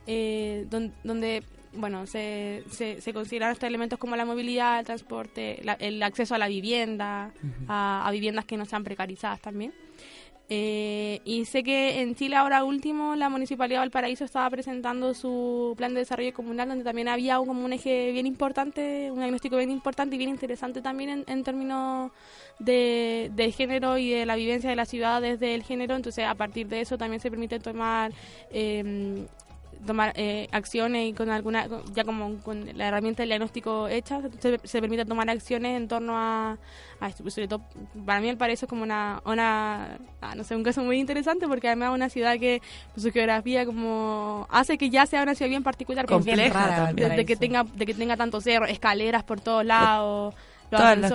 eh, don- donde bueno se, se, se consideran estos elementos como la movilidad, el transporte, la- el acceso a la vivienda, a, a viviendas que no sean precarizadas también. Eh, y sé que en Chile ahora último la Municipalidad de Valparaíso estaba presentando su plan de desarrollo comunal donde también había un, como un eje bien importante, un diagnóstico bien importante y bien interesante también en, en términos de, de género y de la vivencia de la ciudad desde el género. Entonces a partir de eso también se permite tomar... eh, tomar eh, acciones y con alguna, ya como con la herramienta del diagnóstico hecha, se, se permite tomar acciones en torno a, a esto. Pues, sobre todo, para mí el Paraíso es como una, una ah, no sé, un caso muy interesante porque además es una ciudad que su geografía como hace que ya sea una ciudad bien particular. Compleja de, de que tenga de que tenga tantos cerros, escaleras por todos lados, los Todas las-.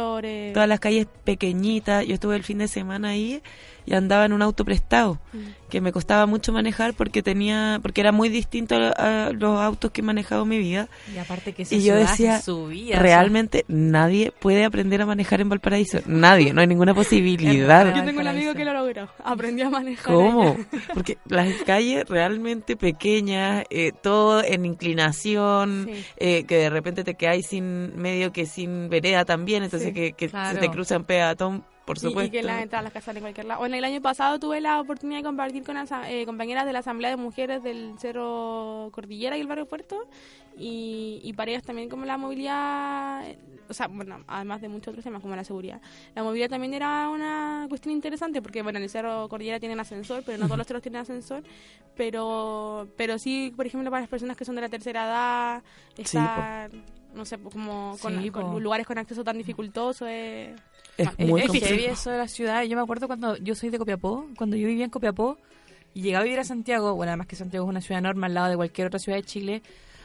Todas las calles pequeñitas. Yo estuve el fin de semana ahí y andaba en un auto prestado Mm. que me costaba mucho manejar porque tenía porque era muy distinto a, a los autos que he manejado en mi vida. Y aparte que esa Y yo ciudad decía, se subía, Realmente nadie puede aprender a manejar en Valparaíso. Nadie, no hay ninguna posibilidad. Yo tengo un amigo que lo logró, aprendió a manejar. ¿Cómo? allá. Porque las calles realmente pequeñas, eh, todo en inclinación, Sí. eh, que de repente te quedáis sin medio que sin vereda también, entonces Sí, que, que claro. se te cruzan peatón, por supuesto. Y, que las entradas las casas en cualquier lado. Bueno, el año pasado tuve la oportunidad de compartir con eh, compañeras de la Asamblea de Mujeres del Cerro Cordillera y el Barrio Puerto. Y, y para ellas también como la movilidad, eh, o sea, bueno, además de muchos otros temas como la seguridad. La movilidad también era una cuestión interesante porque, bueno, en el Cerro Cordillera tienen ascensor, pero no todos los cerros tienen ascensor. Pero, pero sí, por ejemplo, para las personas que son de la tercera edad, Sí, estar, no sé, como con, Sí, con lugares con acceso tan dificultoso es... Es Es- muy es heavy eso de la ciudad. Yo me acuerdo cuando yo soy de Copiapó, cuando yo vivía en Copiapó y llegaba a vivir a Santiago, bueno, además que Santiago es una ciudad enorme al lado de cualquier otra ciudad de Chile,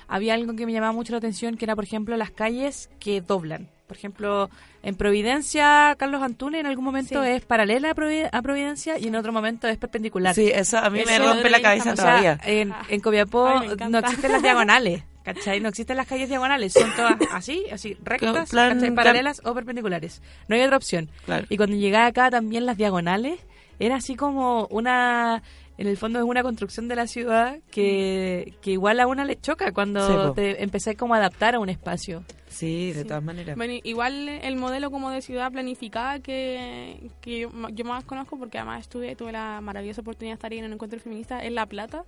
había algo que me llamaba mucho la atención, que era, por ejemplo, las calles que doblan. Por ejemplo, en Providencia, Carlos Antunes en algún momento Sí. es paralela a, Provi- a Providencia y en otro momento es perpendicular. Sí, eso a mí me rompe la cabeza O todavía. en, en Copiapó Ay, no existen las diagonales, ¿cachai? No existen las calles diagonales, son todas así, así, rectas, plan- ¿cachai? plan- paralelas o perpendiculares. No hay otra opción. Claro. Y cuando llegaba acá también las diagonales, era así como una, en el fondo es una construcción de la ciudad que, que igual a una le choca cuando te empecé como a adaptar a un espacio. Sí, de Sí. todas maneras. Bueno, igual el modelo como de ciudad planificada que, que yo, yo más conozco, porque además estuve, tuve la maravillosa oportunidad de estar ahí en un encuentro feminista, es La Plata,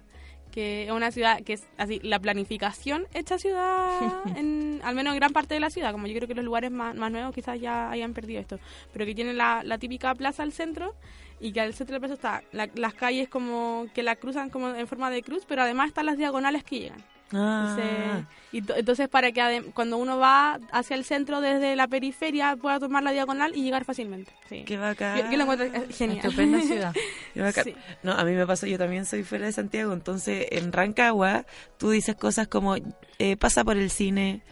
que es una ciudad que es así, la planificación hecha ciudad, en, al menos en gran parte de la ciudad, como yo creo que los lugares más, más nuevos quizás ya hayan perdido esto, pero que tiene la, la típica plaza al centro y que al centro de la plaza está la- las calles como que la cruzan como en forma de cruz, pero además están las diagonales que llegan. Ah, Entonces, y to- entonces para que cuando uno va hacia el centro desde la periferia pueda tomar la diagonal y llegar fácilmente. Sí. qué bacán. Yo, yo lo encuentro genial. Estupenda ciudad. Qué bacán. Sí. No, a mí me pasó, yo también soy fuera de Santiago, entonces en Rancagua tú dices cosas como eh, pasa por el cine,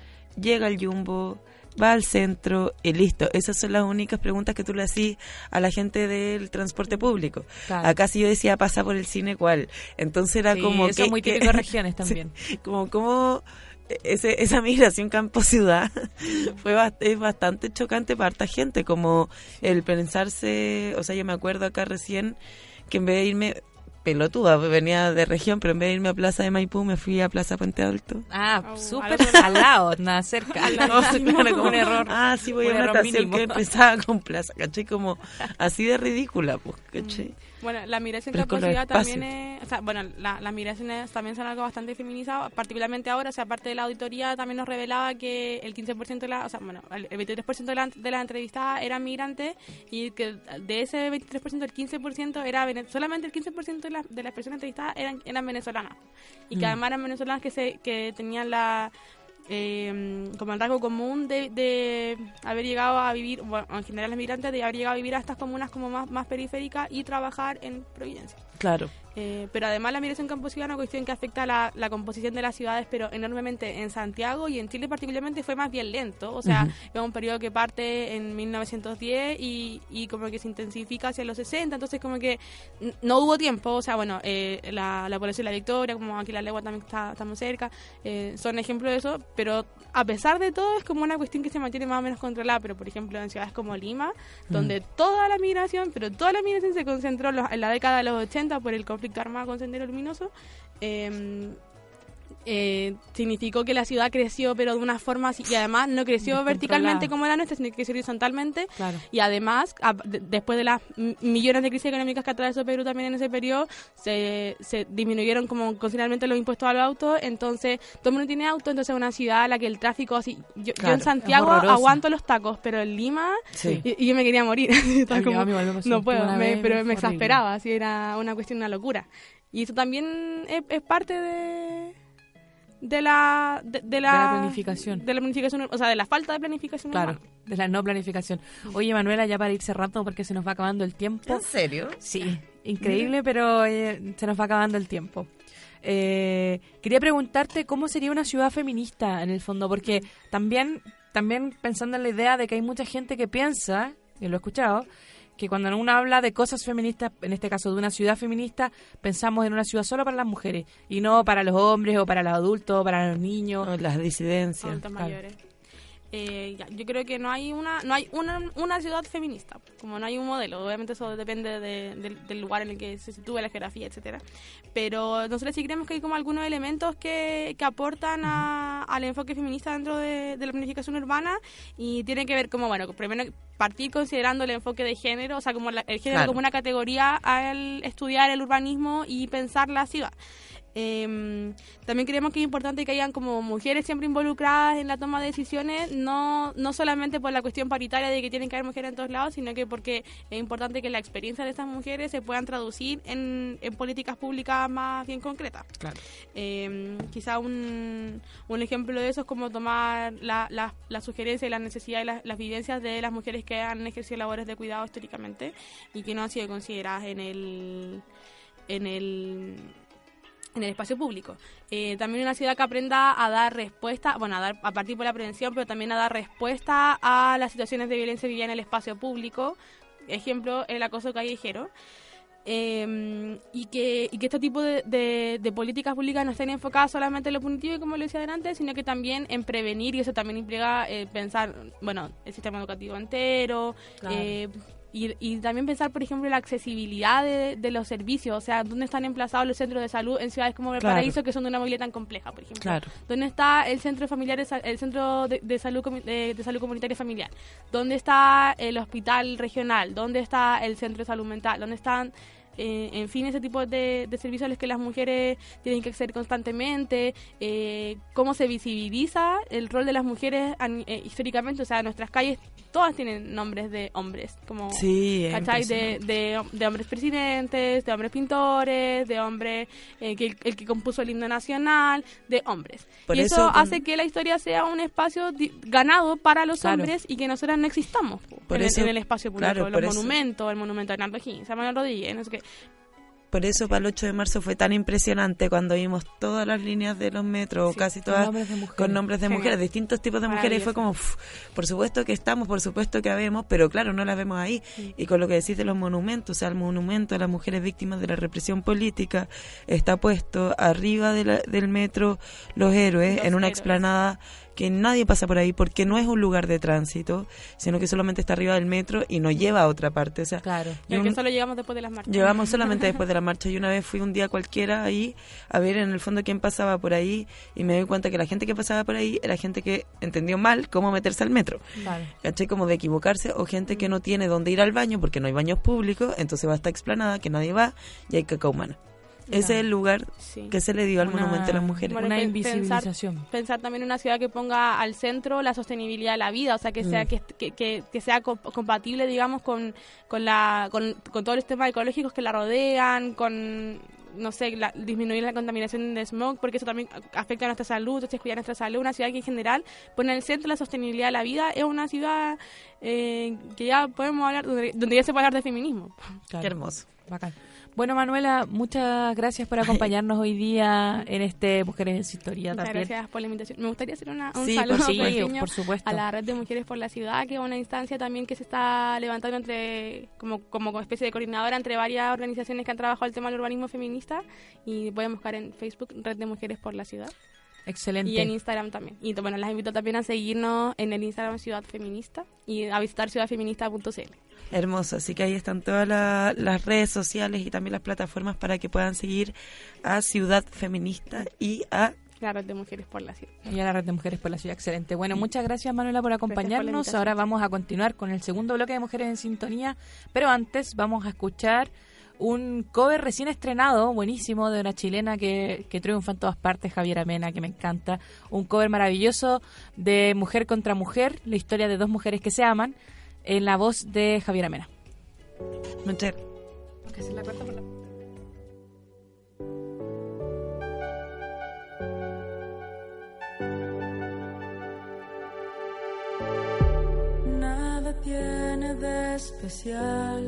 llega el jumbo, va al centro y listo. Esas son las únicas preguntas que tú le hacís a la gente del transporte público. Claro. Acá si yo decía pasa por el cine, ¿cuál? Entonces era Sí, como eso que... es muy típico de regiones también. como como ese, esa migración campo-ciudad fue es bastante chocante para harta gente, como el pensarse, o sea, yo me acuerdo acá recién que en vez de irme pelotuda, venía de región, pero en vez de irme a Plaza de Maipú me fui a Plaza Puente Alto. Ah, Oh, súper al lado, nada cerca. No, claro, como, un error. Ah, sí, voy Un a una estación mínimo. que empezaba con Plaza, ¿cachai? Como así de ridícula, pues, ¿cachai? Bueno, la migración Pero es con los capacidad también es, o sea, bueno, la- las migraciones también son algo bastante feminizado, particularmente ahora, o sea, aparte de la auditoría también nos revelaba que el 15% de la, o sea, bueno, el el 23% de, la, de las entrevistadas eran migrantes y que de ese 23% el 15% era solamente el 15% de, las de las personas entrevistadas eran eran venezolanas y que Mm. además eran venezolanas que se que tenían la eh, como el rasgo común de, de haber llegado a vivir, bueno, en general los migrantes, de haber llegado a vivir a estas comunas como más, más periféricas y trabajar en Providencia. Claro. Eh, pero además la migración camposiva es una cuestión que afecta la, la composición de las ciudades, pero enormemente en Santiago y en Chile particularmente fue más bien lento. O sea, es un periodo que parte en 1910 y, y como que se intensifica hacia los 60, entonces como que no hubo tiempo. O sea, bueno, eh, la, la población de la Victoria, como aquí la Legua también está, estamos cerca, eh, son ejemplos de eso, pero a pesar de todo es como una cuestión que se mantiene más o menos controlada, pero por ejemplo en ciudades como Lima, donde toda la migración, pero toda la migración se concentró en la década de los 80 por el conflicto armado con Sendero Luminoso, eh, eh, significó que la ciudad creció, pero de una forma así, y además no creció verticalmente como la nuestra, sino que creció horizontalmente, Claro. y además, a- de- después de las millones de crisis económicas que atravesó Perú también en ese periodo, se, se disminuyeron como considerablemente los impuestos a los autos, entonces todo el mundo tiene auto, entonces es una ciudad a la que el tráfico así... Yo, en Santiago aguanto los tacos, pero en Lima... Sí. Y, y yo me quería morir. Como, no puedo, me- pero me horrible. exasperaba, así era una cuestión, una locura. Y eso también es, es parte de, de la de, de la, De la planificación. de la planificación, o sea, de la falta de planificación. Claro, urbana. de la no planificación. Oye, Manuela, ya para ir cerrando porque se nos va acabando el tiempo. ¿En serio? Sí, increíble, pero eh, se nos va acabando el tiempo. Eh, quería preguntarte cómo sería una ciudad feminista en el fondo, porque también, también pensando en la idea de que hay mucha gente que piensa, y lo he escuchado, que cuando uno habla de cosas feministas, en este caso de una ciudad feminista, pensamos en una ciudad solo para las mujeres y no para los hombres o para los adultos o para los niños. Las disidencias. adultos claro. mayores. Eh, ya, yo creo que no hay una no hay una, una ciudad feminista como no hay un modelo obviamente eso depende de- del- del lugar en el que se sitúe la geografía etcétera pero nosotros sí creemos que hay como algunos elementos que, que aportan a- al enfoque feminista dentro de, de la planificación urbana y tiene que ver como bueno primero partir considerando el enfoque de género o sea como la- el género Claro. como una categoría al estudiar el urbanismo y pensar la ciudad Em, también creemos que es importante que hayan como mujeres siempre involucradas en la toma de decisiones, no, no solamente por la cuestión paritaria de que tienen que haber mujeres en todos lados, sino que porque es importante que la experiencia de estas mujeres se puedan traducir en, en políticas públicas más bien concretas. Claro. Eh, quizá un, un ejemplo de eso es como tomar la, la, la sugerencia y la necesidad y las, las vivencias de las mujeres que han ejercido labores de cuidado históricamente y que no han sido consideradas en el en el en el espacio público. Eh, también una ciudad que aprenda a dar respuesta, bueno, a, dar, a partir por la prevención, pero también a dar respuesta a las situaciones de violencia vivida en el espacio público. Ejemplo, el acoso callejero. Eh, y, que, y que este tipo de, de- de políticas públicas no estén enfocadas solamente en lo punitivo, como lo decía adelante, sino que también en prevenir, y eso también implica eh, pensar, bueno, el sistema educativo entero, Claro. eh, y, y también pensar, por ejemplo, la accesibilidad de, de los servicios, o sea, dónde están emplazados los centros de salud en ciudades como Valparaíso, que son de una movilidad tan compleja, por ejemplo. Claro. ¿Dónde está el centro familiar el centro de, de salud de, de salud comunitaria familiar? ¿Dónde está el hospital regional? ¿Dónde está el centro de salud mental? ¿Dónde están eh, en fin, ese tipo de, de servicios a los que las mujeres tienen que acceder constantemente, eh, cómo se visibiliza el rol de las mujeres an- eh, históricamente, o sea, nuestras calles todas tienen nombres de hombres, como Sí, ¿cachai? De, de, de hombres presidentes, de hombres pintores, de hombres, eh, que, el que compuso el himno nacional, de hombres. Por y eso, eso con- hace que la historia sea un espacio di- ganado para los Claro. hombres y que nosotras no existamos po, Por en, el- eso- en el espacio público. claro, los eso- monumentos, el monumento a Hernando Higgins, a Manuel Rodríguez, no sé qué. Por eso para el 8 de marzo fue tan impresionante cuando vimos todas las líneas de los metros, Sí, casi con todas, nombres de mujeres. con nombres de mujeres, distintos tipos de mujeres, y fue como, por supuesto que estamos, por supuesto que habemos, pero claro, no las vemos ahí. Y con lo que decís de los monumentos, o sea, el monumento a las mujeres víctimas de la represión política está puesto arriba de la- del metro Los Héroes, Los en una Héroes. explanada que nadie pasa por ahí porque no es un lugar de tránsito, sino que solamente está arriba del metro y no lleva a otra parte. O sea, Claro. y un- solo llegamos después de las marchas. Llegamos solamente después de la marcha y una vez fui un día cualquiera ahí a ver en el fondo quién pasaba por ahí y me doy cuenta que la gente que pasaba por ahí era gente que entendió mal cómo meterse al metro. Claro. ¿Cachai? Como de equivocarse o gente que no tiene dónde ir al baño porque no hay baños públicos, entonces va a esta explanada que nadie va y hay caca humana. Ese es el lugar Sí. que se le dio al Una- monumento a las mujeres. Bueno, una invisibilización. pensar también en una ciudad que ponga al centro la sostenibilidad de la vida, o sea, que sea Mm. que, que, sea co- compatible, digamos, con, con, la, con, con todos los temas ecológicos que la rodean, con, no sé, la- disminuir la contaminación de smog, porque eso también afecta a nuestra salud, entonces cuidar nuestra salud. Una ciudad que en general pone al centro la sostenibilidad de la vida, es una ciudad eh, que ya podemos hablar, donde, donde ya se puede hablar de feminismo. Claro. Qué hermoso. Bacán. Bueno, Manuela, muchas gracias por acompañarnos hoy día en este Mujeres en su Historia Muchas también. gracias por la invitación. Me gustaría hacer una, un Sí, saludo Sí, pequeño por supuesto. a la red de mujeres por la ciudad, que es una instancia también que se está levantando entre como como especie de coordinadora entre varias organizaciones que han trabajado el tema del urbanismo feminista y pueden buscar en Facebook Red de Mujeres por la Ciudad Excelente. y en Instagram también. Y bueno, las invito también a seguirnos en el Instagram Ciudad Feminista y a visitar ciudadfeminista.cl. Hermoso, así que ahí están todas la- las redes sociales y también las plataformas para que puedan seguir a Ciudad Feminista y a La Red de Mujeres por la Ciudad. Y a la red de mujeres por la ciudad, excelente. Bueno, muchas gracias Manuela por acompañarnos. Ahora vamos a continuar con el segundo bloque de Mujeres en Sintonía, pero antes vamos a escuchar un cover recién estrenado, buenísimo, de una chilena que, que triunfa en todas partes, Javiera Mena, que me encanta. Un cover maravilloso de Mujer contra Mujer, la historia de dos mujeres que se aman, en la voz de Javier Mena. Nada tiene de especial.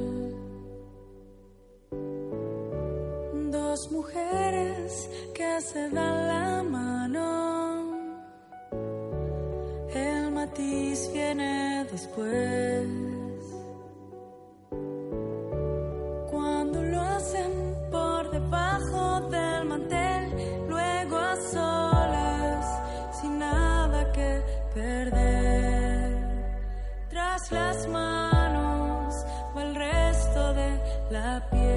Dos mujeres que se dan la mano Matiz viene después. Cuando lo hacen por debajo del mantel, luego a solas, sin nada que perder. Tras las manos va el resto de la piel.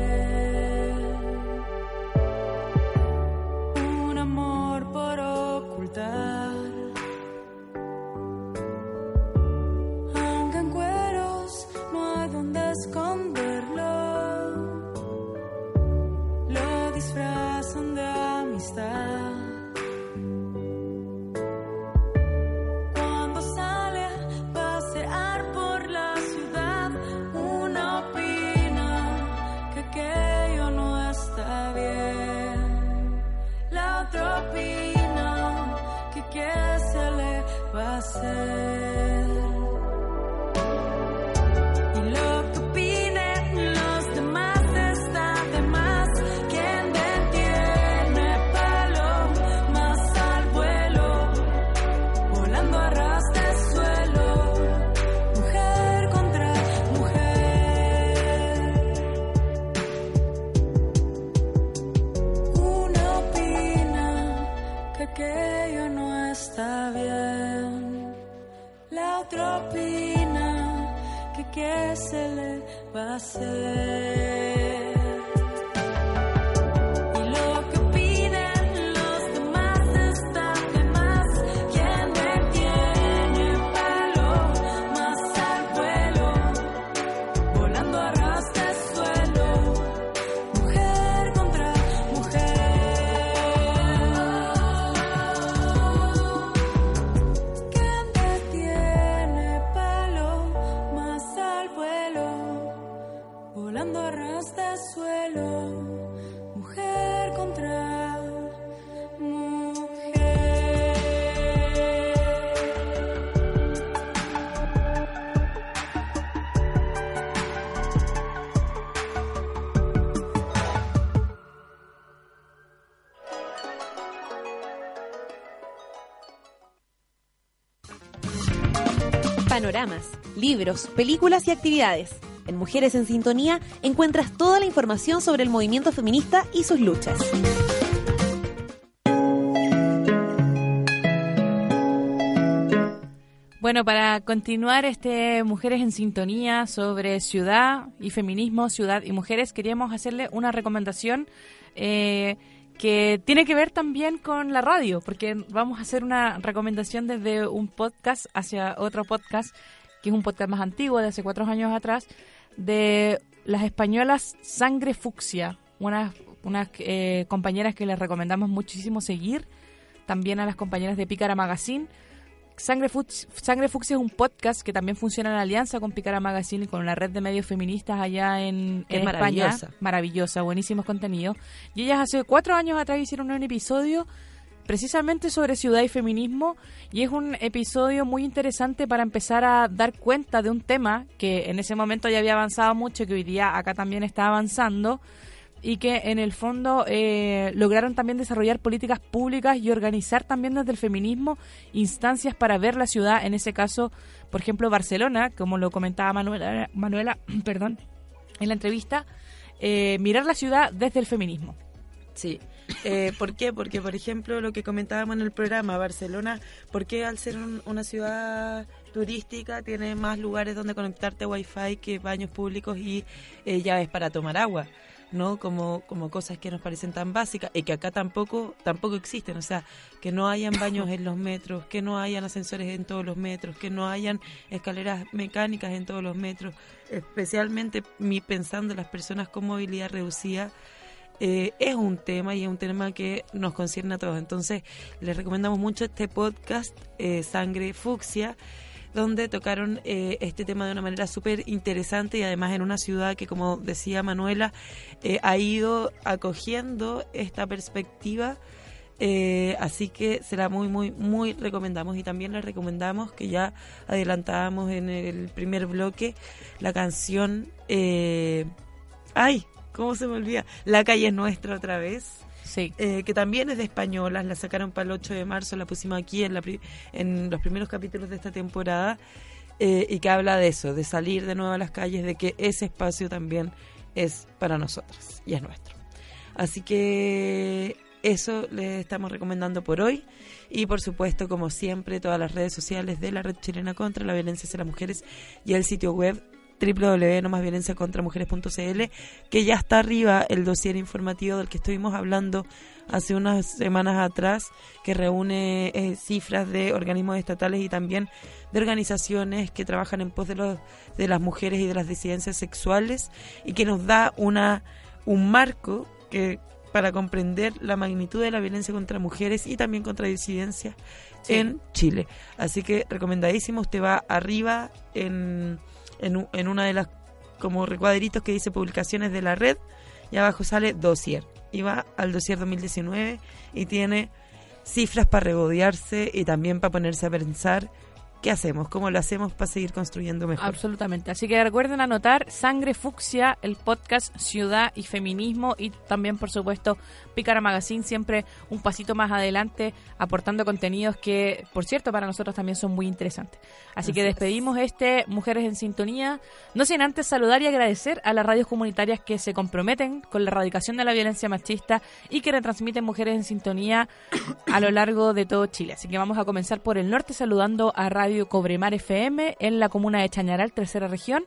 Películas y actividades. En Mujeres en Sintonía encuentras toda la información sobre el movimiento feminista y sus luchas. Bueno, para continuar este Mujeres en Sintonía sobre ciudad y feminismo, ciudad y mujeres, queríamos hacerle una recomendación eh, que tiene que ver también con la radio, porque vamos a hacer una recomendación desde un podcast hacia otro podcast, que es un podcast más antiguo, de hace cuatro años atrás, de las españolas Sangre Fucsia, unas, unas eh, compañeras que les recomendamos muchísimo seguir, también a las compañeras de Pícara Magazine. Sangre, Fux- Sangre Fucsia es un podcast que también funciona en alianza con Picara Magazine y con la red de medios feministas allá en, en España. maravillosa. Maravillosa, buenísimos contenidos. Y ellas hace cuatro años atrás hicieron un episodio precisamente sobre ciudad y feminismo y es un episodio muy interesante para empezar a dar cuenta de un tema que en ese momento ya había avanzado mucho, que hoy día acá también está avanzando y que en el fondo eh, lograron también desarrollar políticas públicas y organizar también desde el feminismo instancias para ver la ciudad, en ese caso, por ejemplo, Barcelona, como lo comentaba Manuela, Manuela perdón, en la entrevista, eh, mirar la ciudad desde el feminismo. Sí. Eh, ¿Por qué? Porque, por ejemplo, lo que comentábamos en el programa, Barcelona, ¿por qué al ser un- una ciudad turística tiene más lugares donde conectarte a Wi-Fi que baños públicos y eh, llaves para tomar agua? ¿no? Como, como cosas que nos parecen tan básicas y que acá tampoco, tampoco existen. O sea, que no hayan baños en los metros, que no hayan ascensores en todos los metros, que no hayan escaleras mecánicas en todos los metros, especialmente mi, pensando en las personas con movilidad reducida. Eh, es un tema y es un tema que nos concierne a todos. Entonces, les recomendamos mucho este podcast, eh, Sangre Fucsia, donde tocaron eh, este tema de una manera súper interesante y además en una ciudad que, como decía Manuela, ha ido acogiendo esta perspectiva así que será muy, muy, muy recomendamos. Y también les recomendamos que ya adelantábamos en el primer bloque la canción. ¡Ay! ¿Cómo se me olvida? La calle es nuestra otra vez. Sí. eh, que también es de españolas, la sacaron para el 8 de marzo, la pusimos aquí en, la pri- en los primeros capítulos de esta temporada, eh, y que habla de eso, de salir de nuevo a las calles, de que ese espacio también es para nosotras y es nuestro. Así que eso les estamos recomendando por hoy. Y por supuesto, como siempre, todas las redes sociales de la Red Chilena contra la Violencia hacia las Mujeres y el sitio web www.nomasviolenciacontramujeres.cl que ya está arriba el dossier informativo del que estuvimos hablando hace unas semanas atrás, que reúne eh, cifras de organismos estatales y también de organizaciones que trabajan en pos de, los, de las mujeres y de las disidencias sexuales y que nos da una un marco que para comprender la magnitud de la violencia contra mujeres y también contra disidencias Sí. en Chile. Así que recomendadísimo, usted va arriba en, en, en una de las como recuadritos que dice publicaciones de la red y abajo sale dossier. Y va al dossier 2019 y tiene cifras para regodearse y también para ponerse a pensar qué hacemos, cómo lo hacemos para seguir construyendo mejor. Absolutamente. Así que recuerden anotar Sangre Fucsia, el podcast Ciudad y Feminismo y también, por supuesto, Pícara Magazine, siempre un pasito más adelante, aportando contenidos que, por cierto, para nosotros también son muy interesantes. Así, que es. despedimos este Mujeres en Sintonía, no sin antes saludar y agradecer a las radios comunitarias que se comprometen con la erradicación de la violencia machista y que retransmiten Mujeres en Sintonía a lo largo de todo Chile. Así que vamos a comenzar por el norte saludando a Radio Cobremar FM en la comuna de Chañaral, tercera región.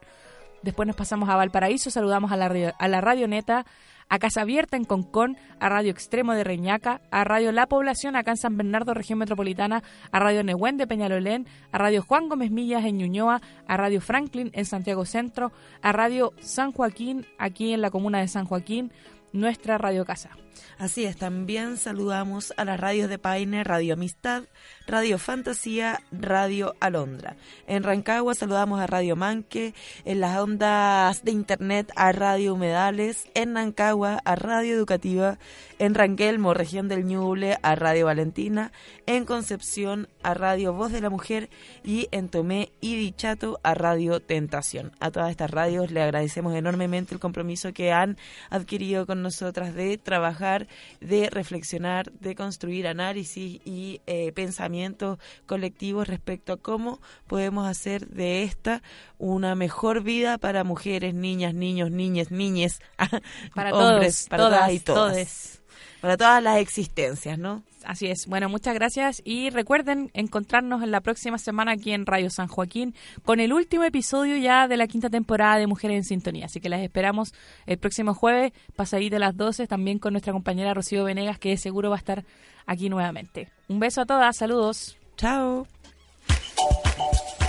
Después nos pasamos a Valparaíso, saludamos a la, radio- a la Radio Neta, a Casa Abierta en Concón, a Radio Extremo de Reñaca, a Radio La Población acá en San Bernardo, región metropolitana, a Radio Nehuen de Peñalolén, a Radio Juan Gómez Millas en Ñuñoa, a Radio Franklin en Santiago Centro, a Radio San Joaquín aquí en la comuna de San Joaquín, nuestra Radio Casa. Así es, también saludamos a las radios de Paine, Radio Amistad, Radio Fantasía, Radio Alondra. En Rancagua saludamos a Radio Manque, en las ondas de internet a Radio Humedales, en Rancagua a Radio Educativa, en Ranquelmo, región del Ñuble, a Radio Valentina, en Concepción a Radio Voz de la Mujer y en Tomé y Dichato a Radio Tentación. A todas estas radios le agradecemos enormemente el compromiso que han adquirido con nosotras de trabajar, de reflexionar, de construir análisis y eh, pensamientos colectivos respecto a cómo podemos hacer de esta una mejor vida para mujeres, niñas, niños, niñes, niñes, Para hombres, todos, para todas, todas y todas. todes. Para todas las existencias, ¿no? Así es. Bueno, muchas gracias y recuerden encontrarnos en la próxima semana aquí en Radio San Joaquín con el último episodio ya de la quinta temporada de Mujeres en Sintonía. Así que las esperamos el próximo jueves, pasadito a las 12, también con nuestra compañera Rocío Venegas, que seguro va a estar aquí nuevamente. Un beso a todas, saludos. Chao.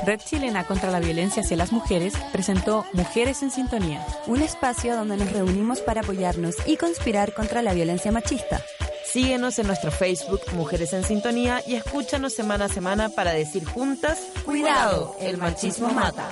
Red Chilena contra la Violencia hacia las Mujeres presentó Mujeres en Sintonía. Un espacio donde nos reunimos para apoyarnos y conspirar contra la violencia machista. Síguenos en nuestro Facebook Mujeres en Sintonía y escúchanos semana a semana para decir juntas, Cuidado, el machismo mata.